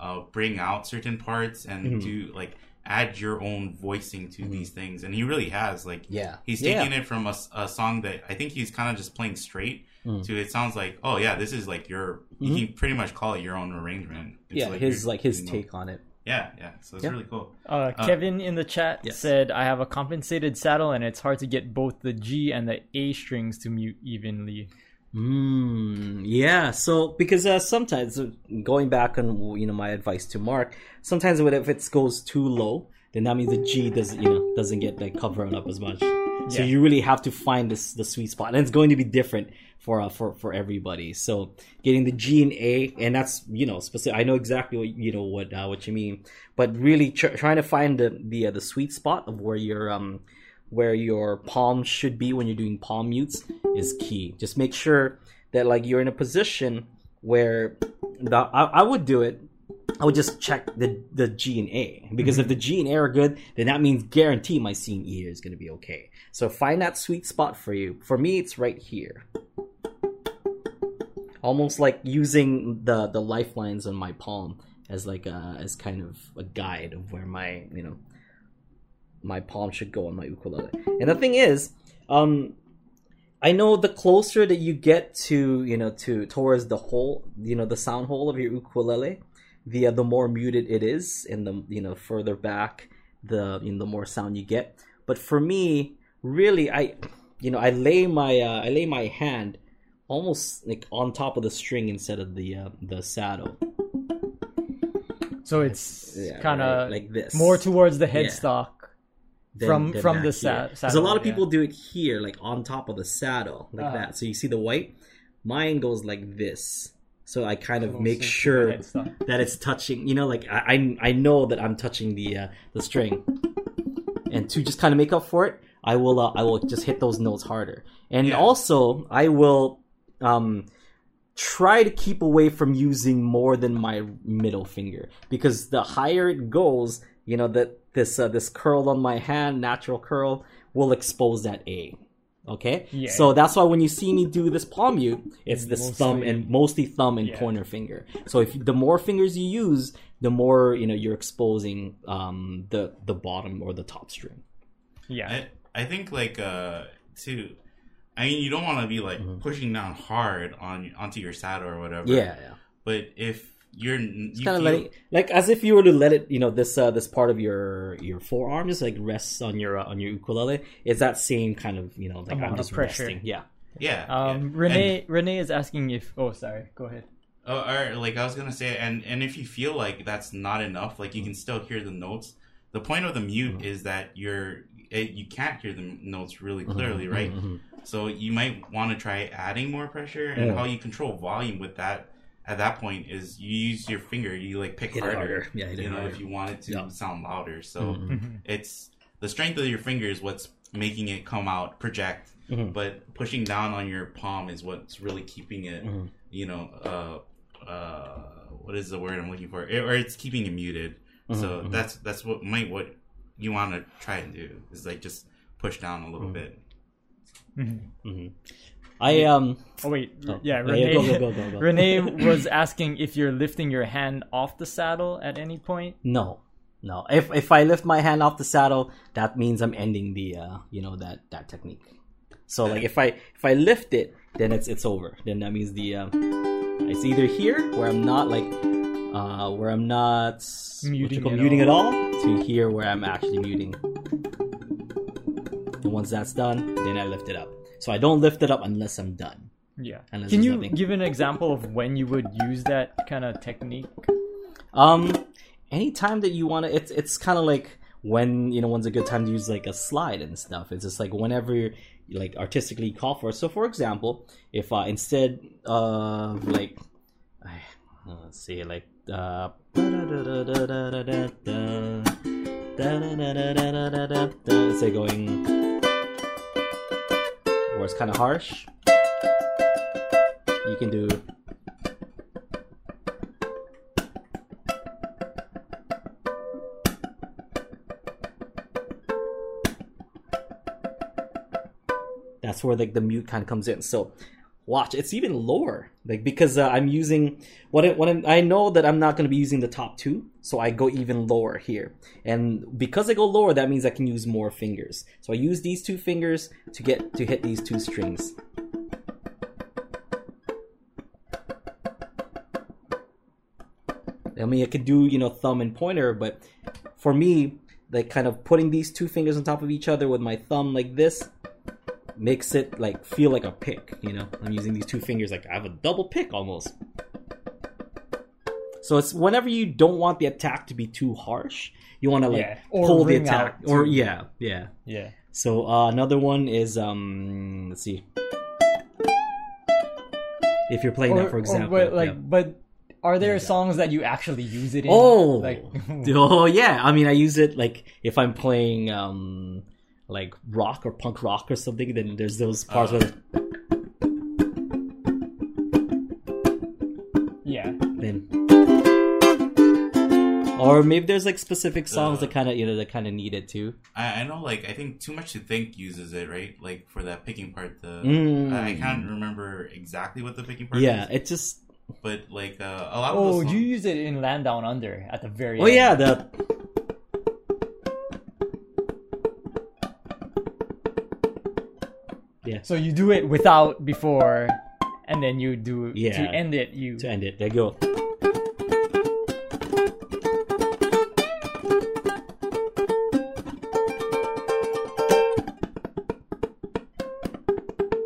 uh, bring out certain parts and Mhm. do like add your own voicing to these things, and he really has. Like, Yeah. he's Yeah. taking it from a, a, song that I think he's kind of just playing straight Mm. to. It sounds like, oh yeah, this is like your. You can pretty much call it your own arrangement. It's Mm-hmm. yeah, like his like his you know- take on it. Yeah, yeah. So it's Yeah. really cool. Uh, Uh, Kevin in the chat yes. said, "I have a compensated saddle, and it's hard to get both the G and the A strings to mute evenly." Mm, yeah. So because uh, sometimes uh, going back on you know my advice to Mark, sometimes if it goes too low, then that means the G doesn't you know doesn't get like covered up as much. So Yeah. you really have to find this the sweet spot, and it's going to be different for uh, for for everybody. So getting the G and A, and that's you know specific. I know exactly what you know what uh, what you mean, but really tr- trying to find the the uh, the sweet spot of where your um where your palm should be when you're doing palm mutes is key. Just make sure that like you're in a position where the I, I would do it. I would just check the the G and A because if mm-hmm. the G and A are good, then that means guarantee my C and E is going to be okay. So find that sweet spot for you. For me, it's right here. Almost like using the the lifelines on my palm as like a as kind of a guide of where my you know my palm should go on my ukulele. And the thing is, um, I know the closer that you get to you know to towards the hole, you know, the sound hole of your ukulele, the uh, the more muted it is, and the you know further back, the you know, the more sound you get. But for me, really, I you know I lay my uh, I lay my hand almost like on top of the string instead of the uh, the saddle. So it's Yeah, kind right, of like this. more towards the Yeah. Than- From- than from the sa- Because a lot of yeah. people do it here, like on top of the saddle, like Ah. that. So you see the white. Mine goes like this. So I kind of make sure that it's touching. You know, like I I, I know that I'm touching the uh, the string, and to just kind of make up for it, I will uh, I will just hit those notes harder. And Yeah. also, I will um try to keep away from using more than my middle finger because the higher it goes, you know that this uh, this curl on my hand, natural curl, will expose that A. Okay, Yeah. so that's why when you see me do this palm mute, it's this Mostly- thumb and mostly thumb and Yeah. pointer finger. So if the more fingers you use, the more you know you're exposing um, the the bottom or the top string. Yeah. I I think like uh to I mean you don't want to be like Mm-hmm. pushing down hard on onto your saddle or whatever. Yeah, yeah. But if you're you kind of letting, like as if you were to let it, you know, this uh, this part of your your forearm just like rests on your uh, on your ukulele. It's that same kind of you know like Amount I'm just pressure. resting. Yeah. yeah. Um, yeah. Renee Renee is asking if. Oh, sorry. Go ahead. Oh, or like I was gonna say, and and if you feel like that's not enough, like you can still hear the notes. The point of the mute Mm-hmm. is that you're it, you can't hear the notes really clearly, Mm-hmm. right? So you might want to try adding more pressure, and Yeah. how you control volume with that at that point is you use your finger, you like pick harder, harder. Yeah, you know, harder. if you want it to Yeah. sound louder. So Mm-hmm. it's the strength of your finger is what's making it come out, project. Mhm. But pushing down on your palm is what's really keeping it, Mhm. you know, uh, uh, what is the word I'm looking for? It, or it's keeping it muted. So Mhm, that's that's what might what you want to try and do is like just push down a little bit. I um Oh wait, Oh, yeah. yeah, Renee go, go, go, go. *laughs* Renee was asking if you're lifting your hand off the saddle at any point. no no if if I lift my hand off the saddle, that means I'm ending the uh you know that that technique. So like if I if I lift it, then it's it's over. Then that means the um, it's either here where I'm not like uh where I'm not Muting at muting all. at all to here where I'm actually muting. And once that's done, then I lift it up. So I don't lift it up unless I'm done. Yeah. Unless Can you nothing. give an example of when you would use that kind of technique? Um, anytime that you want to, it's it's kind of like when you know when's a good time to use like a slide and stuff. It's just like whenever you like artistically call for it. So, for example, if uh, instead of like, I- let's see, like uh, say going it's kind of harsh, you can do. that's where like the mute kind of comes in. So watch, it's even lower. Like because uh, I'm using what it, what I'm, I know that I'm not going to be using the top two, so I go even lower here. And because I go lower, that means I can use more fingers. So I use these two fingers to get to hit these two strings. I mean, I could do you know thumb and pointer, but for me, like kind of putting these two fingers on top of each other with my thumb like this makes it like feel like a pick. You know, I'm using these two fingers like I have a double pick almost. So it's whenever you don't want the attack to be too harsh, you want to like Yeah, pull the attack, or yeah, yeah. Yeah. So uh, another one is um, let's see. If you're playing that, for example, but like, yeah. but are there Yeah. songs that you actually use it in? Oh, like, *laughs* oh yeah. I mean, I use it like if I'm playing um like rock or punk rock or something. Then there's those parts Uh. where yeah, then, or maybe there's like specific songs Uh. that kind of you know that kind of need it too. I, I know, like I think too much to think uses it, right? Like for that picking part. The Mm. I can't remember exactly what the picking part Yeah, is, it just. but like uh, a lot of Oh, those you use it in Land Down Under at the very Oh end. yeah, the. Yeah. So you do it without before, and then you do Yeah. to end it. You To end it, there you go.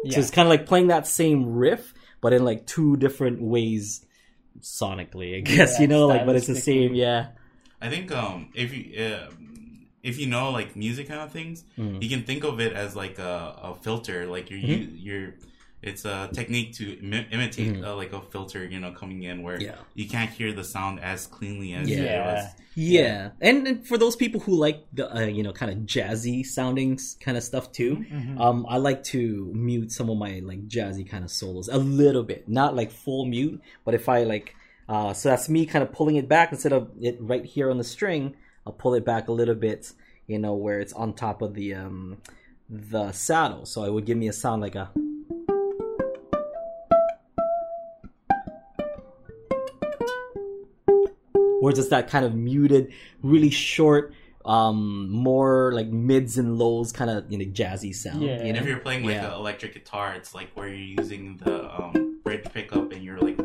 yeah. So it's kind of like playing that same riff, but in like two different ways, sonically. I guess Yeah, you know, like, but it's the same. Yeah. I think um if you uh, if you know like music kind of things, Mhm. you can think of it as like a, a filter. Like you're Mm-hmm. you're it's a technique to Im- imitate uh, like a filter, you know, coming in where Mm-hmm. Yeah. you can't hear the sound as cleanly as Yeah. it was. Yeah, and, and for those people who like the uh, you know kind of jazzy sounding kind of stuff too, Mhm. um, I like to mute some of my like jazzy kind of solos a little bit, not like full mute, but if I like, uh, so that's me kind of pulling it back instead of it right here on the string, I'll pull it back a little bit, you know, where it's on top of the um the saddle, so it would give me a sound like a. Or just that kind of muted, really short, um, more like mids and lows kind of you know jazzy sound. Yeah. You And know? if you're playing like Yeah. an electric guitar, it's like where you're using the um, bridge pickup and you're like rolling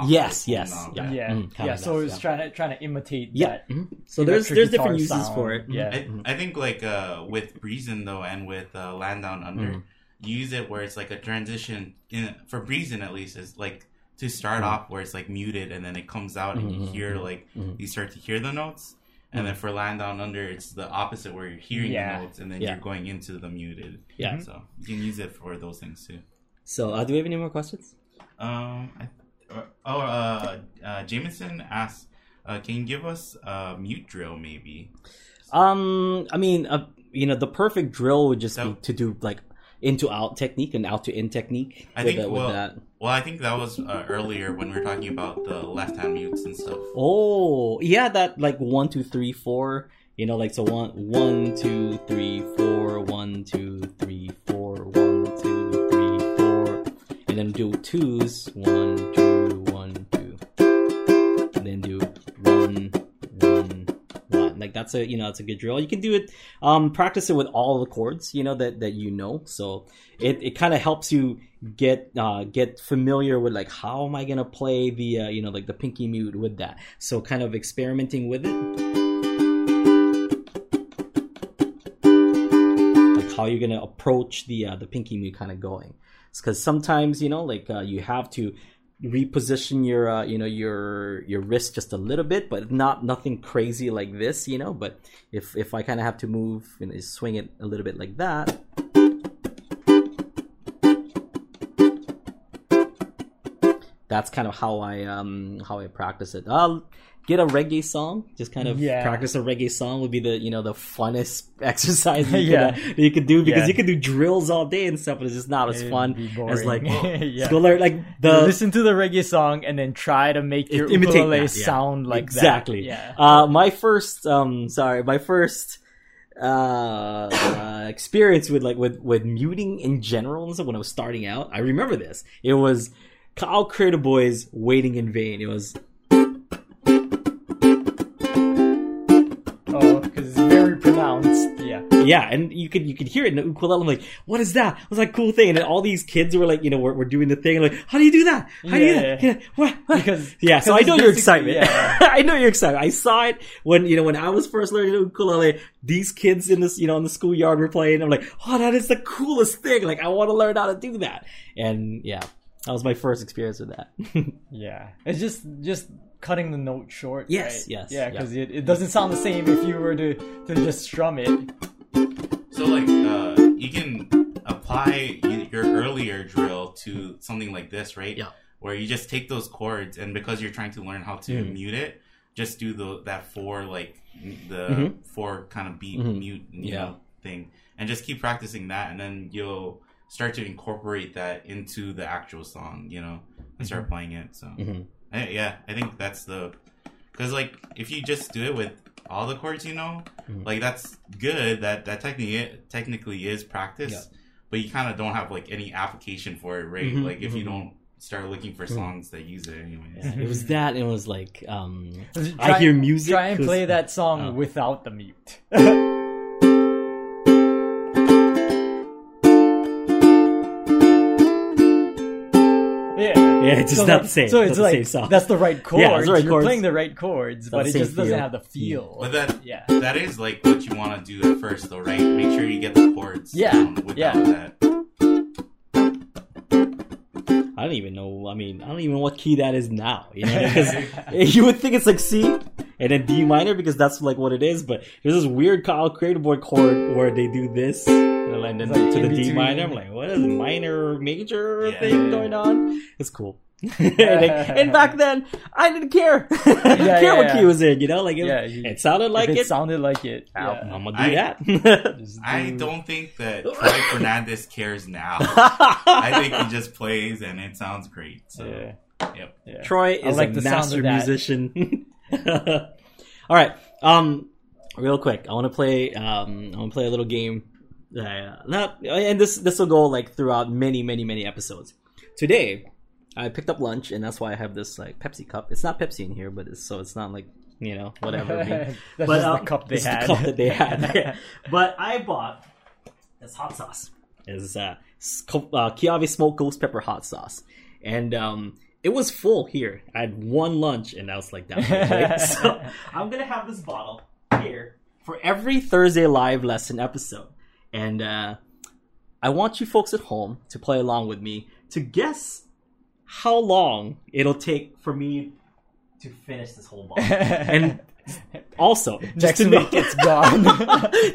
off. Yes, yes, pulling yeah. off. yeah, Mm, kinda yeah. So that, it's yeah. trying to trying to imitate Yeah. that. mhm. So there's there's different guitar uses sound. for it. Yeah. I, I think like uh, with Breezin though, and with uh, Land Down Under, you use it where it's like a transition. In for Breezin at least, is like to start Mhm. off where it's like muted, and then it comes out, and you hear like you start to hear the notes. And then for Land Down Under, it's the opposite where you're hearing Yeah. the notes, and then Yeah. you're going into the muted. Yeah. So you can use it for those things too. So uh, do we have any more questions? Um, I, uh, oh, uh, uh, Jameson asked, uh, "Can you give us a mute drill, maybe?" Um, I mean, uh, you know, the perfect drill would just be to do like into out technique and out to in technique. I with, think, uh, well- that. Well, I think that was uh, earlier when we were talking about the left hand mutes and stuff. Oh, yeah, that like one, two, three, four. You know, like so one, one, two, three, four, one, two, three, four, one, two, three, four, and then do twos, one, two, Like that's a you know that's a good drill. You can do it, um, practice it with all the chords you know that that you know. So it it kind of helps you get uh get familiar with like how am I gonna play the uh, you know like the pinky mute with that. So kind of experimenting with it. Like how you're gonna approach the uh, the pinky mute kind of going. Because sometimes you know like uh, you have to reposition your uh, you know your your wrist just a little bit but not nothing crazy like this you know but if if i kind of have to move and you know, swing it a little bit like that. That's kind of how i um how i practice it. I'll get a reggae song just kind of Yeah. practice a reggae song would be the you know the funnest *laughs* exercise you, *laughs* Yeah. could, uh, you could do because Yeah. you could do drills all day and stuff but it's just not as It'd fun as like *laughs* yeah. go learn like You the listen to the reggae song and then try to make your imitate ukulele that, sound like exactly. that. Yeah. Uh, my first, um, sorry, my first uh, uh, *coughs* experience with like with with muting in general and stuff when I was starting out. I remember this. It was Ka'au Crater Boys waiting in vain. It was Yeah. yeah, and you could you could hear it in the ukulele. I'm like, what is that? It was like cool thing, and all these kids were like, you know, we're, we're doing the thing. Like, how do you do that? How do you do that? Yeah. Yeah, what? what? Because Yeah, so I know your excitement. Yeah. *laughs* I know your excitement. I saw it when you know when I was first learning the ukulele. These kids in this, you know, in the schoolyard were playing. I'm like, oh, that is the coolest thing. Like, I want to learn how to do that. And yeah, that was my first experience with that. *laughs* Yeah, it's just just cutting the note short. Yes, right? yes, yeah, yeah. because it, it doesn't sound the same if you were to to just strum it. So like uh, you can apply your earlier drill to something like this, right? Yeah. Where you just take those chords and because you're trying to learn how to Mhm. mute it, just do the that four like m- the Mhm. four kind of beat Mhm. mute you Yeah. know thing, and just keep practicing that, and then you'll start to incorporate that into the actual song, you know, and start playing it. So Mhm. I- yeah, I think that's the because like if you just do it with all the chords you know, Mhm. like that's good. That that technically technically is practice, Yeah. but you kind of don't have like any application for it, right? Mhm, Like if you mhm. don't start looking for Mhm. songs that use it, anyways. Yeah, it was *laughs* that. It was like, um, Try- I hear music. Try and play that *laughs* song Oh. without the mute. *laughs* yeah. Yeah, it's just So not like- the same. So It's it's not the like same that's the right chords. Yeah, the right You're chords. playing the right chords, Not but it just doesn't feel. have the feel. But that Yeah. that is like what you want to do at first, though, right? Make sure you get the chords. Yeah, down without yeah. that. I don't even know. I mean, I don't even know what key that is now. You know, *laughs* because you would think it's like C and then D minor because that's like what it is. But there's this weird Ka'au Crater Boy chord where they do this and then like to the in D minor. I'm like, what is minor major Yeah. thing going on? It's cool. *laughs* and, then- and *laughs* back then, I didn't care. *laughs* I didn't Yeah, care yeah, what yeah. key was in. You know, like it, Yeah, you- it sounded like it. it sounded like it. I'll- yeah. I'm gonna do I- that. Just I do- don't think that Troy Fernandez cares now. I think he just plays and it sounds great. So Yeah. yep. yeah. Troy is like a the sound master musician. *laughs* All right, um, real quick, I want to play. Um, I want to play a little game. Uh, not, and this this will go like throughout many, many, many episodes. Today, I picked up lunch, and that's why I have this like Pepsi cup. It's not Pepsi in here, but it's, so it's not like you know whatever. I mean. *laughs* That's But, just uh, the cup they it's the had. cup that they had. *laughs* but I bought this hot sauce. Is uh, uh Kiawe smoked ghost pepper hot sauce, and um, it was full here. I had one lunch, and I was like, down right? *laughs* so *laughs* I'm gonna have this bottle here for every Thursday live lesson episode, and uh, I want you folks at home to play along with me to guess how long it'll take for me to finish this whole bottle. *laughs* and also, just to know, it's gone.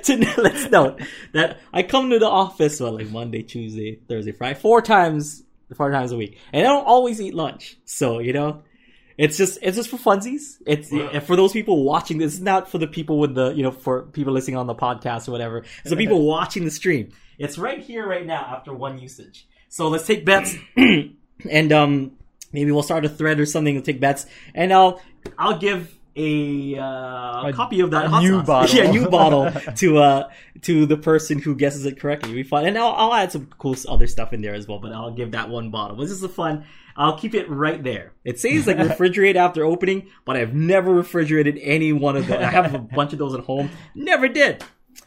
to, let's note that I come to the office well, like Monday, Tuesday, Thursday, Friday, four times, four times a week, and I don't always eat lunch. So you know, it's just it's just for funsies. It's and for those people watching this, it's not for the people with the you know for people listening on the podcast or whatever. It's the people *laughs* watching the stream. It's right here, right now, after one usage. So let's take bets, *clears throat* and um, maybe we'll start a thread or something. We'll take bets, and I'll I'll give a, uh, A- copy of that new sauce. *laughs* bottle. yeah, new *laughs* bottle to uh to the person who guesses it correctly. Be fun, and I'll, I'll add some cool other stuff in there as well. But I'll give that one bottle. This is a fun. I'll keep it right there. It says like *laughs* refrigerate after opening, but I've never refrigerated any one of those. I have a bunch of those at home. Never did.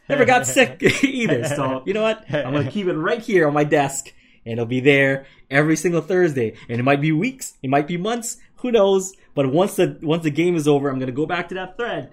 Never got sick either. So you know what? I'm gonna keep it right here on my desk, and it'll be there every single Thursday. And it might be weeks, it might be months, who knows? But once the once the game is over, I'm gonna go back to that thread,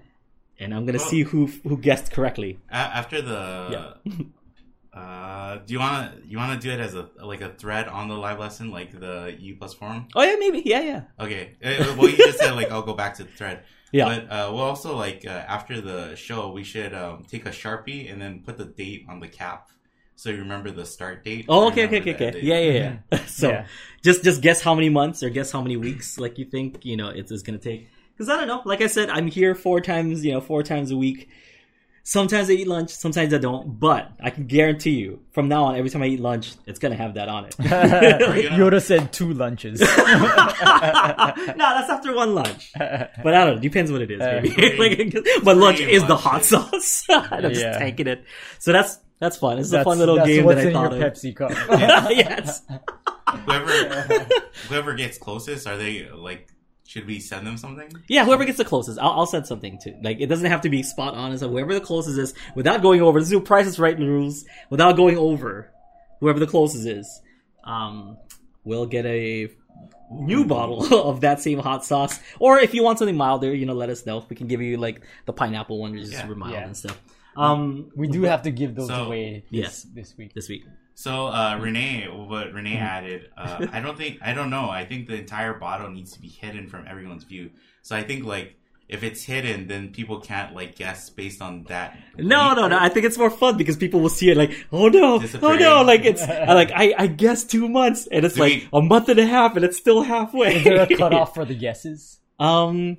and I'm gonna Well- see who who guessed correctly. After the yeah. *laughs* uh do you want to you want to do it as a like a thread on the live lesson like the u plus forum Oh yeah, maybe. Yeah, yeah, okay Uh, well you just said like i'll go back to the thread *laughs* yeah. but uh we'll also like uh, after the show we should um take a sharpie and then put the date on the cap so you remember the start date oh, okay, okay, okay, okay. end Yeah, yeah, yeah. *laughs* so Yeah. just just guess how many months or guess how many weeks like you think you know it's, it's gonna take. Because I don't know. Like I said, I'm here four times. You know, four times a week. Sometimes I eat lunch, sometimes I don't. But I can guarantee you, from now on, every time I eat lunch, it's gonna have that on it. gonna- *laughs* *laughs* Yoda said two lunches. no, that's after one lunch. But I don't know. Depends what it is, Uh, like, but lunch three is the hot lunches. sauce. I'm just Yeah. tanking it. So that's that's fun. It's a fun little that's game what's that I in your thought of. Pepsi cup. *laughs* yes. Whoever whoever gets closest, are they like? Should we send them something? Yeah, whoever gets the closest, I'll, I'll send something to. Like it doesn't have to be spot on. So whoever the closest is, without going over, this is Price is Right rules. Without going over, whoever the closest is, um, will get a new bottle *laughs* of that same hot sauce. Or if you want something milder, you know, let us know. We can give you like the pineapple one, which is Yeah. super mild Yeah. and stuff. Um, we do have to give those So- away this, Yes. this week. this week. So uh, Renee, what Renee Mm-hmm. added, uh, I don't think I don't know. I think the entire bottle needs to be hidden from everyone's view. So I think like if it's hidden, then people can't like guess based on that. No, no, no. I think it's more fun because people will see it like, oh no, oh no, like it's *laughs* like I I guessed two months and it's Do like we- a month and a half and it's still halfway. Is there a cutoff *laughs* for the guesses? Um,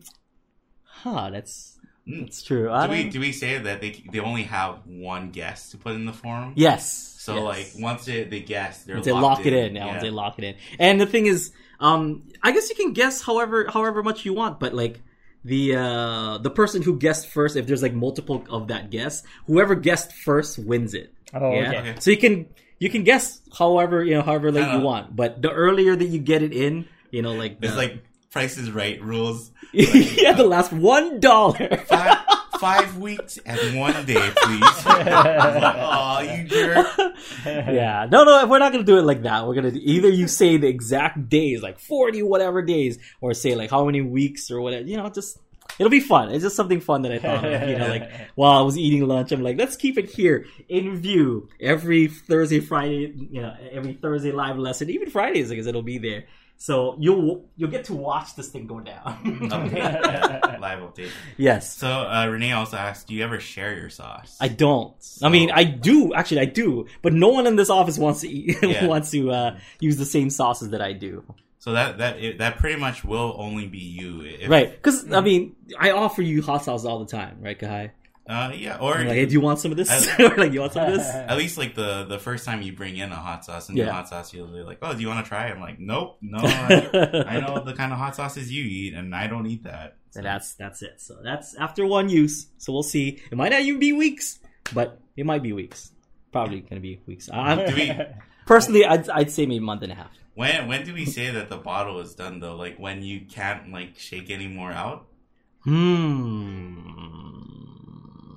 huh? That's Mm. that's true. I Do we don't- we say that they they only have one guess to put in the form? yes. So yes. like once they, they guess, they're they locked lock it in, yeah, once they lock it in. And the thing is, um, I guess you can guess however however much you want, but like the uh the person who guessed first, if there's like multiple of that guess, whoever guessed first wins it. Oh, yeah. okay. Okay. So you can you can guess however you know however late you want, but the earlier that you get it in, you know, like It's like Price is Right rules. *laughs* yeah, the last one dollar. Five, five weeks and one day, please. *laughs* oh, you jerk! yeah, no, no, we're not gonna do it like that. We're gonna do, either you say the exact days, like forty whatever days, or say like how many weeks or whatever. You know, just it'll be fun. It's just something fun that I thought of. You know, like *laughs* while I was eating lunch, I'm like, let's keep it here in view every Thursday, Friday. You know, every Thursday live lesson, even Fridays because it'll be there. So you'll you'll get to watch this thing go down. *laughs* Okay. *laughs* Live update. yes. So uh, Renee also asked, "Do you ever share your sauce?" I don't. I mean, I do actually. I do, but no one in this office wants to eat, *laughs* Yeah. wants to uh, use the same sauces that I do. So that that it, that pretty much will only be you, if, Right? Because I mean, I offer you hot sauce all the time, right, Kahai? Uh, yeah, or like, hey, do you want some of this? Or *laughs* like, you want some of this? *laughs* at least like the the first time you bring in a hot sauce, and new Yeah. hot sauce, you'll be like, "Oh, do you want to try?" it? I'm like, "Nope, no, *laughs* I, I know the kind of hot sauces you eat, and I don't eat that." So that's that's it. So that's after one use. So we'll see. It might not even be weeks, but it might be weeks. Probably gonna be weeks. I'm, we? personally, I'd I'd say maybe a month and a half. When when do we say that the bottle is done though? Like when you can't like shake any more out? Hmm.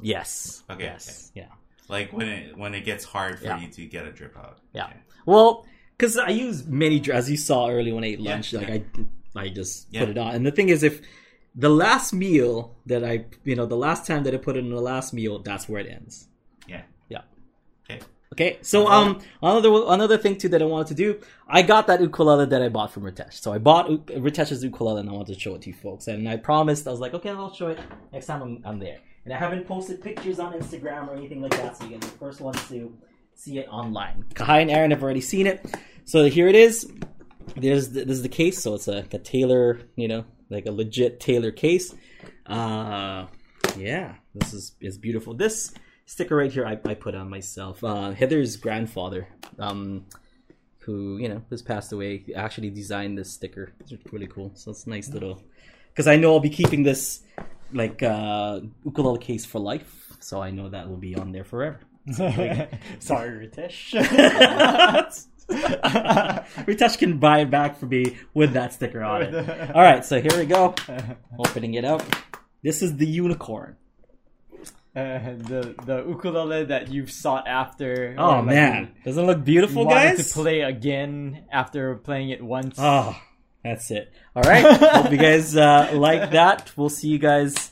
Yes. Okay, Yes. Yeah. Like when it when it gets hard for Yeah. you to get a drip out? Yeah. Okay. Well, because I use many, as you saw earlier when I ate lunch. Yeah, like I, I just Yeah. put it on. And the thing is, if the last meal that I, you know, the last time that I put it in the last meal, that's where it ends. Yeah. Yeah. Okay. Okay. So um, another another thing too that I wanted to do, I got that ukulele that I bought from Ritesh. So I bought Ritesh's ukulele and I wanted to show it to you folks. And I promised I was like, okay, I'll show it next time I'm, I'm there. And I haven't posted pictures on Instagram or anything like that, so you guys are the first ones to see it online. Kahai and Aaron have already seen it. So here it is. There's the, this is the case. So it's a, a Taylor, you know, like a legit Taylor case. Uh, yeah, this is is beautiful. This sticker right here, I, I put on myself. Uh, Heather's grandfather, um, who you know has passed away, actually designed this sticker. It's really cool. So it's nice little. Because I know I'll be keeping this like uh, ukulele case for life, so I know that will be on there forever. *laughs* Sorry, Ritesh. *laughs* *laughs* Ritesh can buy it back for me with that sticker on it. All right, so here we go. Opening it up. This is the unicorn. Uh, the the ukulele that you've sought after. Oh like, man, doesn't it look beautiful, guys? to play again after playing it once. Oh, that's it. All right. Hope you guys uh, like that. We'll see you guys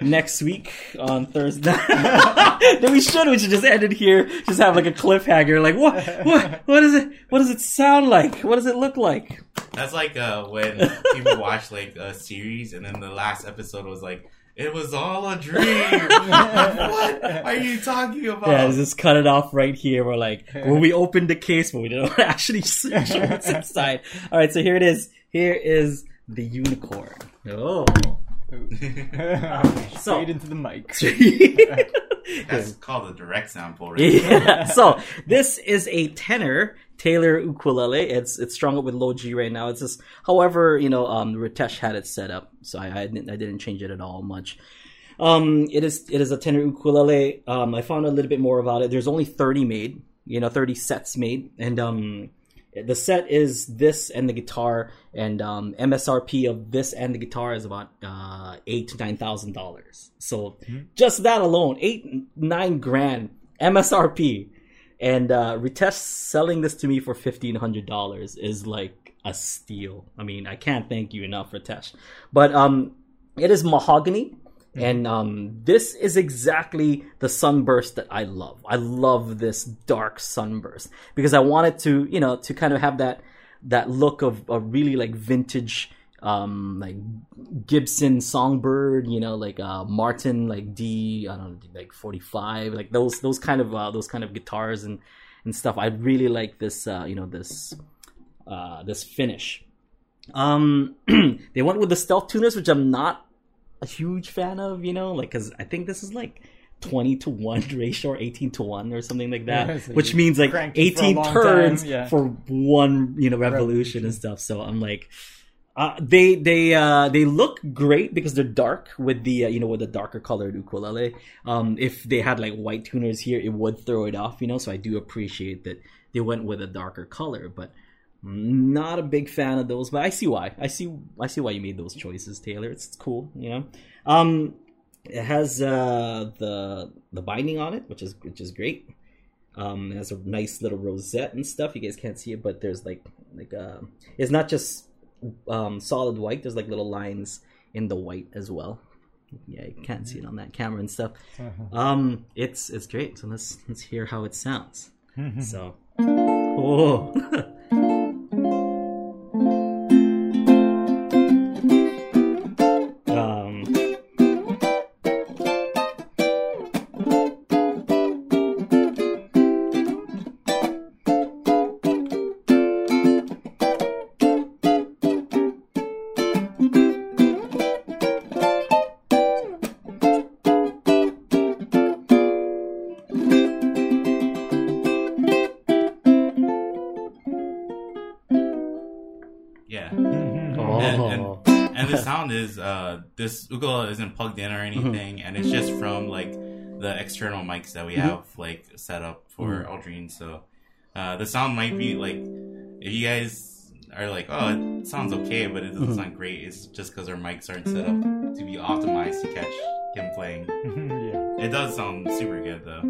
next week on Thursday. *laughs* then we should. We should just end it here. Just have like a cliffhanger. Like what? What? What is it? What does it sound like? What does it look like? That's like uh, when people *laughs* watch like a series and then the last episode was like, "It was all a dream." *laughs* what are you talking about? Yeah, just cut it off right here. We're like, where we opened the case, but we didn't actually show what's inside. All right, so here it is. Here is the unicorn. Oh, *laughs* So- Straight into the mic. *laughs* That's called a direct sample, right? yeah. So this is a tenor Taylor ukulele. It's it's strung up with low G right now. It's just, however, you know, um, Ritesh had it set up, so I, I didn't I didn't change it at all much. Um, it is it is a tenor ukulele. Um, I found a little bit more about it. There's only 30 made, you know, 30 sets made, and um, the set is this and the guitar, and um, MSRP of this and the guitar is about uh, eight to nine thousand dollars. So just that alone, eight nine grand MSRP, and uh, Ritesh selling this to me for fifteen hundred dollars is like a steal. I mean, I can't thank you enough, Ritesh. But um, it is mahogany. And um, this is exactly the sunburst that I love. I love this dark sunburst because I wanted to, you know, to kind of have that that look of a really like vintage, um, like Gibson Songbird, you know, like uh, Martin, like D, I don't know, like forty five, like those those kind of uh, those kind of guitars and and stuff. I really like this, uh, you know, this uh, this finish. Um, *clears throat* they went with the stealth tuners, which I'm not a huge fan of, you know, like because I think this is like. 20 to 1 *laughs* ratio or 18 to 1 or something like that Yeah, so which means like cranked it for 18 turns yeah. for one you know revolution and stuff so i'm like uh, they they uh, they look great because they're dark with the uh, you know with the darker colored ukulele. Um, if they had like white tuners here, it would throw it off, you know. So I do appreciate that they went with a darker color, but not a big fan of those. But I see why. I see I see why you made those choices, Taylor. It's, it's cool, you know. Um, it has uh, the the binding on it, which is which is great. Um, it has a nice little rosette and stuff. You guys can't see it, but there's like like uh, it's not just um, solid white. There's like little lines in the white as well. Yeah, you can't see it on that camera and stuff. Um, it's it's great. So let's let's hear how it sounds. *laughs* so, oh. *laughs* and sound is uh this ukulele isn't plugged in or anything, and it's just from like the external mics that we have like set up for Aldrine. So uh the sound might be like if you guys are like, oh, it sounds okay, but it doesn't sound great. It's just because our mics aren't set up to be optimized to catch him playing. *laughs* yeah. It does sound super good though.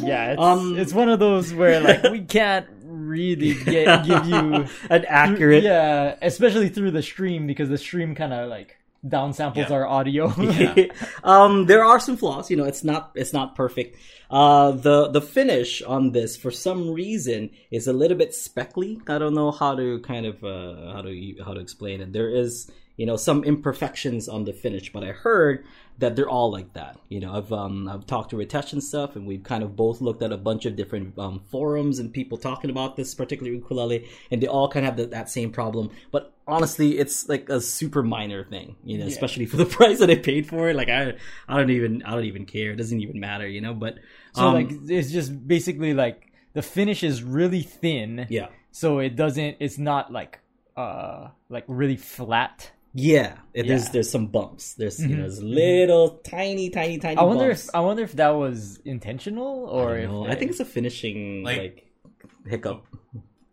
Yeah, it's, Um, it's one of those where like we can't really *laughs* get give you *laughs* an accurate. yeah, especially through the stream because the stream kind of like downsamples Yeah. our audio. *laughs* Yeah. um, there are some flaws. You know, it's not it's not perfect. Uh, the the finish on this, for some reason, is a little bit speckly. I don't know how to kind of uh, how to how to explain it. There is you know some imperfections on the finish, but I heard that they're all like that. You know, I've um I've talked to Ritesh and stuff, and we've kind of both looked at a bunch of different um, forums and people talking about this particular ukulele, and they all kind of have the, that same problem. But honestly, it's like a super minor thing, you know, Yeah. especially for the *laughs* price that I paid for it. Like I, I don't even, I don't even care. It doesn't even matter, you know. But so um, like it's just basically like the finish is really thin. yeah, So it doesn't. It's not like uh like really flat. Yeah. It, There's Yeah. there's some bumps. There's you mm-hmm. know there's mm-hmm. little tiny, tiny, tiny. I wonder bumps. if I wonder if that was intentional or I, if don't. I think it's a finishing like, Like- hiccup.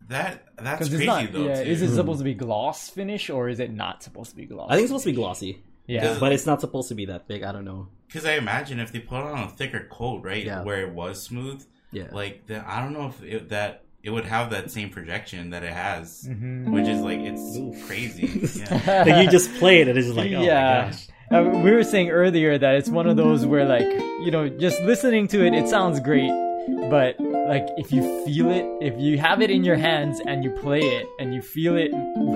That that's because crazy it's not. though. yeah, too. is it hmm. supposed to be gloss finish or is it not supposed to be gloss? I think it's supposed to be glossy, Yeah. but it's not supposed to be that big. I don't know. Because I imagine if they put on a thicker coat, right, Yeah. where it was smooth, Yeah. like the, I don't know if it, that it would have that same projection that it has, Mhm. which is like it's Oof. crazy. *laughs* Yeah. like you just play it and it's like, oh Yeah. my gosh. Uh, we were saying earlier that it's one of those where like you know just listening to it it sounds great but like if you feel it if you have it in your hands and you play it and you feel it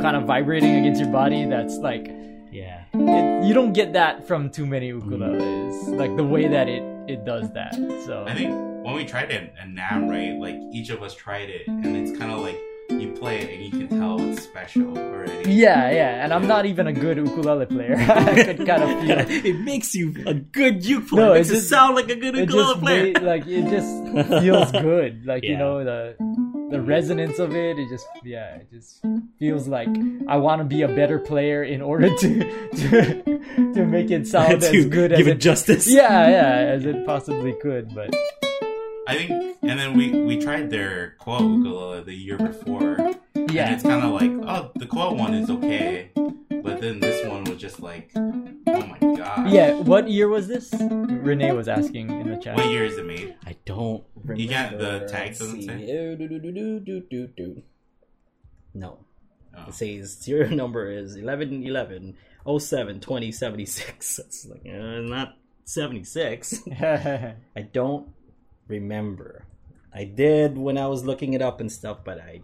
kind of vibrating against your body that's like Yeah. it, you don't get that from too many ukuleles like the way that it it does that so I think when we tried it at NAMM, right, like each of us tried it, and it's kind of like you play it and you can tell it's special already. Yeah, yeah, and I'm not even a good ukulele player. *laughs* I could kind of *laughs* feel it. it makes you a good ukulele player. No, it makes it you just- sound like a good It ukulele just player. made, *laughs* like it just feels good. Like you know the the resonance of it. It just yeah, it just feels like I want to be a better player in order to to to make it sound to as good give as it it justice. yeah yeah as it possibly could. But I think, and then we we tried their quote ukulele the year before, and yeah, it's kind of like, oh, the quote one is okay, but then this one was just like, oh my god, yeah. What year was this? Renee was asking in the chat. What year is it made? I don't remember. You got the tag Let's doesn't see. say? Oh, do, do, do, do, do, do, do. No. Oh. It says serial number is 11 11 07 20 76. *laughs* It's like, uh, not 76. *laughs* I don't remember. I did when I was looking it up and stuff, but I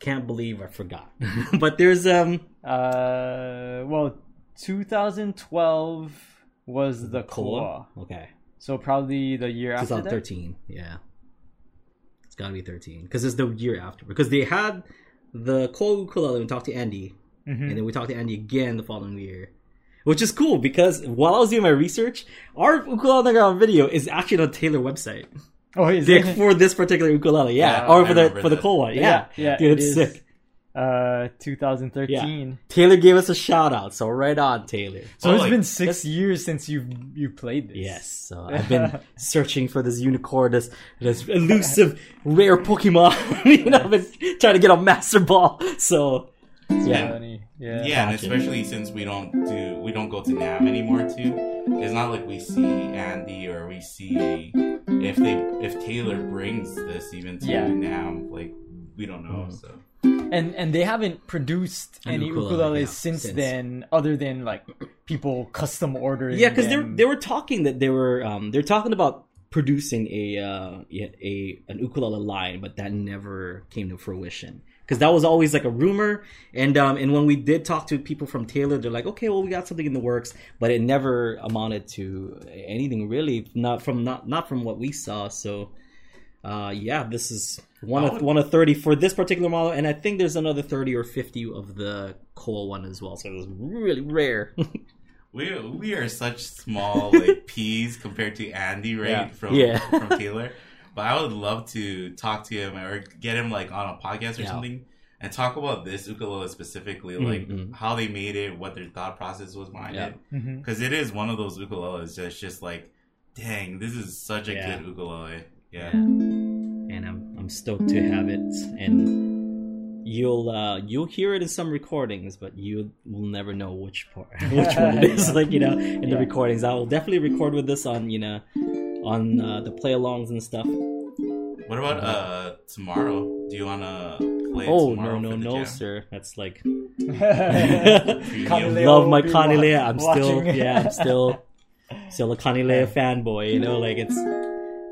can't believe I forgot. *laughs* but there's um uh, well, 2012 was the Koa, Okay. so probably the year after that. 2013. Yeah. It's got to be 13 because it's the year after. Because they had the Koa ukulele and talked to Andy, Mhm. and then we talked to Andy again the following year. Which is cool because while I was doing my research, our ukulele underground video is actually on the Taylor website Oh, is They- it? for this particular ukulele. Yeah, Yeah, or I for the remember for the that. cool one. Yeah, Yeah, yeah, dude, it it's is. sick. Uh, 2013. Taylor gave us a shout out, so right on, Taylor. So Oh, it's like, been six years since you've you played this. Yes, so *laughs* I've been searching for this unicorn, this this *laughs* elusive rare Pokemon. *laughs* you know, I've been trying to get a Master Ball. So yeah, Funny. Yeah. Yeah, and especially since we don't do we don't go to NAMM anymore too. It's not like we see Andy or we see if they if Taylor brings this even to Yeah. NAMM, like we don't know. Mhm. So And and they haven't produced An any ukulele, ukuleles yeah, since, since. then, other than like people custom ordering. yeah, because they were, they were talking that they were um they're talking about producing a uh yeah, a an ukulele line, but that never came to fruition. Because that was always like a rumor, and um, and when we did talk to people from Taylor, they're like, okay, well, we got something in the works, but it never amounted to anything really, not from not not from what we saw. So, uh, yeah, this is one of one of thirty for this particular model, and I think there's another thirty or fifty of the coal one as well. So it was really rare. *laughs* we we are such small like *laughs* peas compared to Andy, right? Yeah. From Yeah. from Taylor. But I would love to talk to him or get him like on a podcast or Yeah. something and talk about this ukulele specifically, Mm, like mm. how they made it, what their thought process was behind Yeah. it. Because it is one of those ukuleles that's just like, dang, this is such a Yeah. good ukulele. Yeah. and I'm I'm stoked to have it. And you'll uh, you'll hear it in some recordings, but you will never know which part, *laughs* which one it is. *laughs* Like you know, in the recordings, I will definitely record with this on you know on uh, the play-alongs and stuff. What about uh tomorrow? Do you wanna play Oh tomorrow no no no jam? sir, that's like *laughs* love my will Kanilea. I'm still yeah, I'm *laughs* still still a Kanilea fanboy. You know, like it's.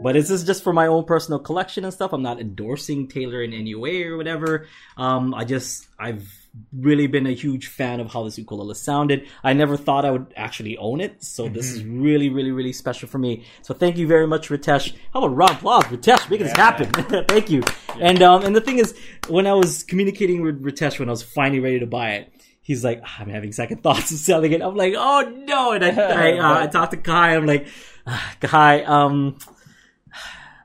But this is just for my own personal collection and stuff. I'm not endorsing Taylor in any way or whatever. Um, I just I've really been a huge fan of how this ukulele sounded. I never thought I would actually own it, so this is Mm-hmm. really really really special for me. So thank you very much, Ritesh. How about a round of applause, Ritesh, making this happen. *laughs* thank you. And um, and the thing is, when I was communicating with Ritesh when I was finally ready to buy it, he's like, "Ah, I'm having second *laughs* thoughts of selling it. I'm like, oh no. And I, I, *laughs* uh, I talked to Kai. I'm like, ah, Kai, um,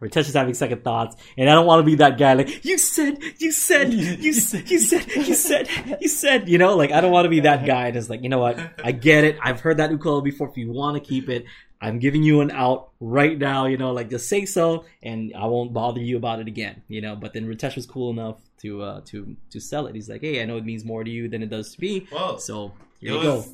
Ritesh is having second thoughts, and I don't want to be that guy. Like you said, you said, you *laughs* said, you said, you said, you said. You know, like I don't want to be that guy. And it's like, you know what? I get it. I've heard that ukulele before. If you want to keep it, I'm giving you an out right now. You know, like just say so, and I won't bother you about it again. You know. But then Ritesh was cool enough to uh, to to sell it. He's like, hey, I know it means more to you than it does to me. Well, So it here you go. was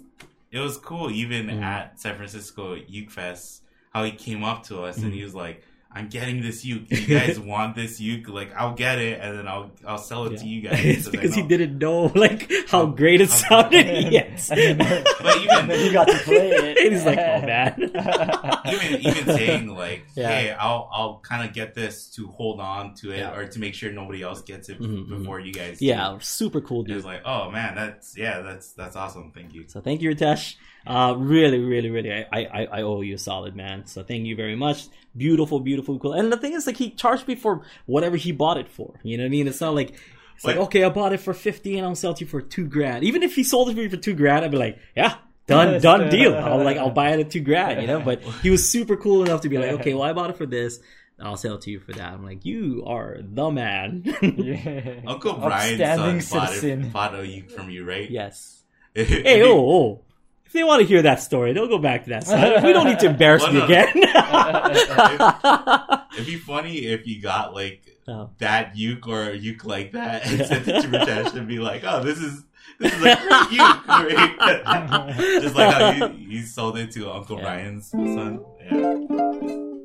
it was cool even Mhm. at San Francisco Uke Fest how he came up to us and Mhm. he was like, I'm getting this uke. You *laughs* guys want this uke? Like I'll get it and then I'll I'll sell it to you guys. *laughs* it's And because he didn't know *laughs* like how How- great it how- sounded. yes. And then- But even- and then you got to play it. And he's like, oh man. I'll- even even saying like, Yeah. hey, I'll I'll kind of get this to hold on to it Yeah. or to make sure nobody else gets it Mhm, before you guys. do. yeah, super cool It dude. was like, oh man, that's yeah, that's that's awesome. Thank you. So thank you, Ritesh. Uh, really, really, really, I, I, I owe you a solid, man. So thank you very much. Beautiful, beautiful, cool. And the thing is, like, he charged me for whatever he bought it for. You know what I mean? It's not like It's like, okay, I bought it for fifty, and I'll sell it to you for two grand. Even if he sold it to me for two grand, I'd be like, yeah, done, *laughs* done deal. I'll like, I'll buy it at two grand, you know. But he was super cool enough to be like, okay, well, I bought it for this. I'll sell it to you for that. I'm like, you are the man. Yeah. *laughs* Uncle Brian's Upstanding son bought, citizen. it, bought a uke from you, right? yes. *laughs* Hey, oh, oh. If they want to hear that story, they'll go back to that side. We don't need to *laughs* embarrass Well, me no. again. *laughs* It'd be funny if you got like Oh. that uke or a uke like that and *laughs* sent it to Ritesh and be like, "Oh, this is this is a great uke." Right? Just like how you, you sold it to Uncle Yeah. Brian's son. Yeah,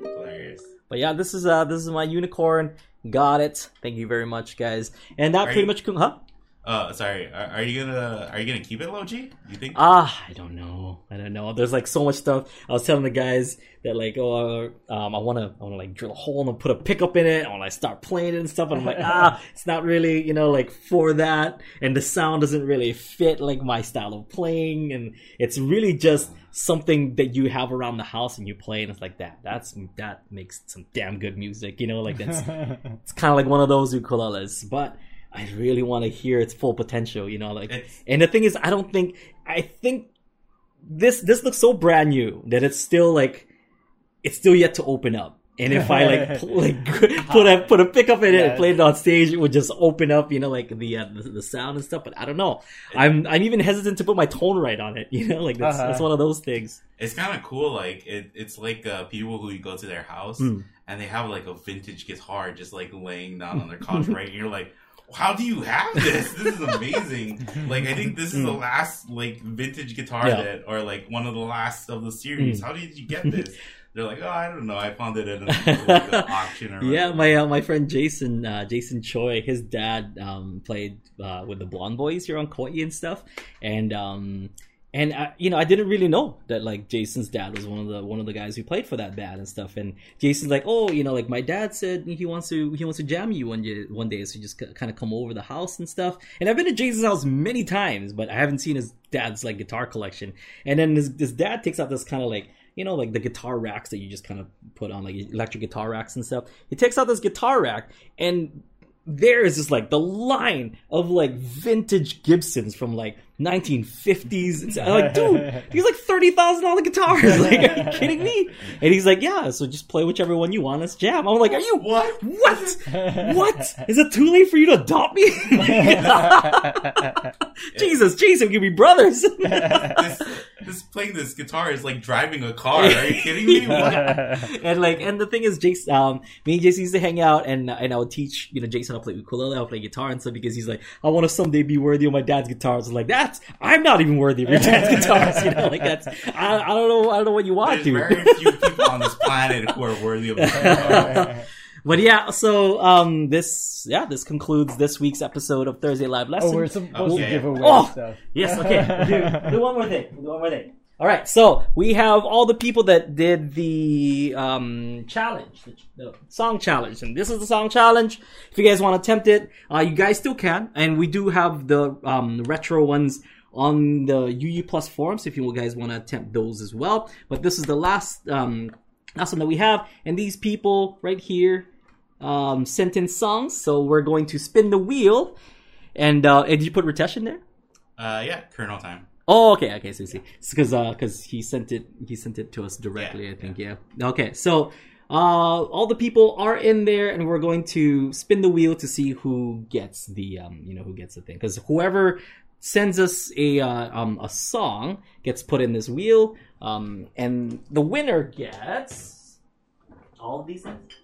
hilarious. But yeah, this is uh this is my unicorn. Got it. Thank you very much, guys. And that Are pretty you- much huh? Uh, sorry. Are, are you gonna are you gonna keep it low G? You think? Ah, I don't know. I don't know. There's like so much stuff. I was telling the guys that like, oh, um, I want to, I want to like drill a hole and put a pickup in it. I want to like start playing it and stuff. And I'm like, *laughs* ah, it's not really, you know, like for that. And the sound doesn't really fit like my style of playing. And it's really just something that you have around the house and you play, and it's like that. That's that makes some damn good music. You know, like that's *laughs* it's kind of like one of those ukuleles, but I really want to hear its full potential. You know, like, It's- and the thing is, I don't think I think this this looks so brand new that it's still like it's still yet to open up. And if I like *laughs* pl- like *laughs* put a put a pickup in it and Yeah. play it on stage, it would just open up, you know, like the uh, the, the sound and stuff. But I don't know. I'm I'm even hesitant to put my tone right on it. *laughs* You know, like that's Uh-huh. that's one of those things. It's kind of cool. Like it, it's like uh, people who you go to their house Mm. and they have like a vintage guitar just like laying down on their couch, right? And you're like, how do you have this? This is amazing. *laughs* like I think this is the Mm. last like vintage guitar Yeah. that, or like one of the last of the series. Mm. How did you get this? *laughs* They're like, oh, I don't know. I found it at a, *laughs* like, an auction or Yeah, my uh, my friend Jason uh, Jason Choi, his dad um, played uh, with the Blonde Boys here on Kauai and stuff, and um, and uh, you know I didn't really know that like Jason's dad was one of the one of the guys who played for that band and stuff, and Jason's like, oh, you know, like my dad said he wants to he wants to jam you one day one day, so just kind of come over the house and stuff. And I've been to Jason's house many times, but I haven't seen his dad's like guitar collection. And then his, his dad takes out this kind of like you know, like the guitar racks that you just kind of put on, like electric guitar racks and stuff. He takes out this guitar rack, and there is just like the line of like vintage Gibsons from like 1950s. It's I'm like, dude, he's like thirty thousand dollar guitars. *laughs* Like, are you kidding me? And he's like, yeah. So just play whichever one you want. Let's jam. I'm like, are you what? what? What? Is it too late for you to adopt me? *laughs* Jesus, Jason, we could be brothers. *laughs* this, this playing this guitar is like driving a car. Are you kidding me? What? and like, and the thing is, Jason, um, me and Jason used to hang out, and and I would teach, you know, Jason how to play ukulele, how to play guitar and stuff, because he's like, I want to someday be worthy of my dad's guitars. I'm like, that's, I'm not even worthy of your dad's guitars, you know, like that's, I, I don't know, I don't know what you want, There's dude. very few people on this planet who are worthy of this *laughs* guitar. But yeah, so um, this, yeah, this concludes this week's episode of Thursday Live Lesson. oh, we're supposed Okay. to give away Oh! stuff. Yes, okay. do, do one more thing. Do one more thing. All right, so we have all the people that did the um, challenge, the, the song challenge, and this is the song challenge. If you guys want to attempt it, uh, you guys still can, and we do have the um, retro ones on the UU Plus forums if you guys want to attempt those as well. But this is the last um, last one that we have, and these people right here um, sent in songs, so we're going to spin the wheel. And, uh, and did you put Ritesh in there? Uh, yeah, Colonel time. Oh, okay, okay, so see, because uh, because he sent it, he sent it to us directly. Yeah, I think, yeah. Okay, so uh, all the people are in there, and we're going to spin the wheel to see who gets the um, you know, who gets the thing. Because whoever sends us a uh, um a song gets put in this wheel, um, and the winner gets all of these things.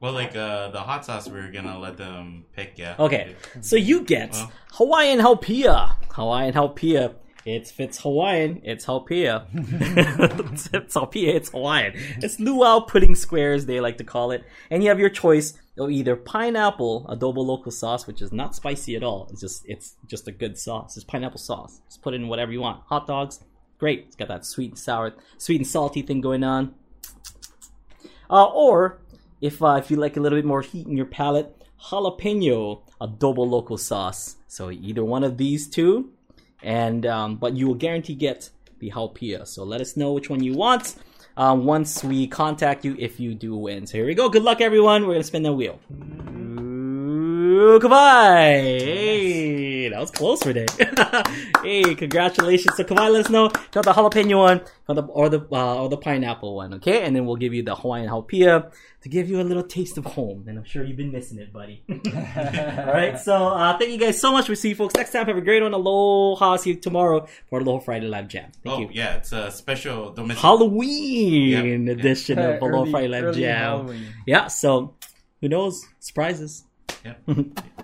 Well, like uh, the hot sauce, we are gonna let them pick. Yeah. Okay, so you get Well. Hawaiian Haupia. Hawaiian Haupia. It's if it's Hawaiian, it's Haupia. *laughs* *laughs* it's, it's it's Hawaiian. It's luau pudding squares, they like to call it. And you have your choice of either pineapple adobo local sauce, which is not spicy at all. It's just it's just a good sauce. It's pineapple sauce. Just put it in whatever you want. Hot dogs, great. It's got that sweet and sour, sweet and salty thing going on. Uh, or if uh, if you like a little bit more heat in your palate, jalapeno adobo local sauce. So either one of these two, and um, but you will guarantee get the jalapeno. So let us know which one you want. Um, once we contact you, if you do win. So here we go. Good luck, everyone. We're gonna spin the wheel. To Kawhi. Hey, that was close for day. *laughs* hey, congratulations. So Kawhi, let us know if you want the jalapeno one or the or the uh, or the pineapple one, okay? And then we'll give you the Hawaiian jalapeno to give you a little taste of home. And I'm sure you've been missing it, buddy. *laughs* All right. So uh, thank you guys so much. We'll see you folks next time. Have a great one. Aloha. See you tomorrow for Aloha Friday Live Jam. Thank oh you. yeah, it's a special. Don't miss it. Halloween Yeah. edition of *laughs* Aloha Early- Friday Live Jam. Halloween. Yeah. So who knows? Surprises. Yep. *laughs*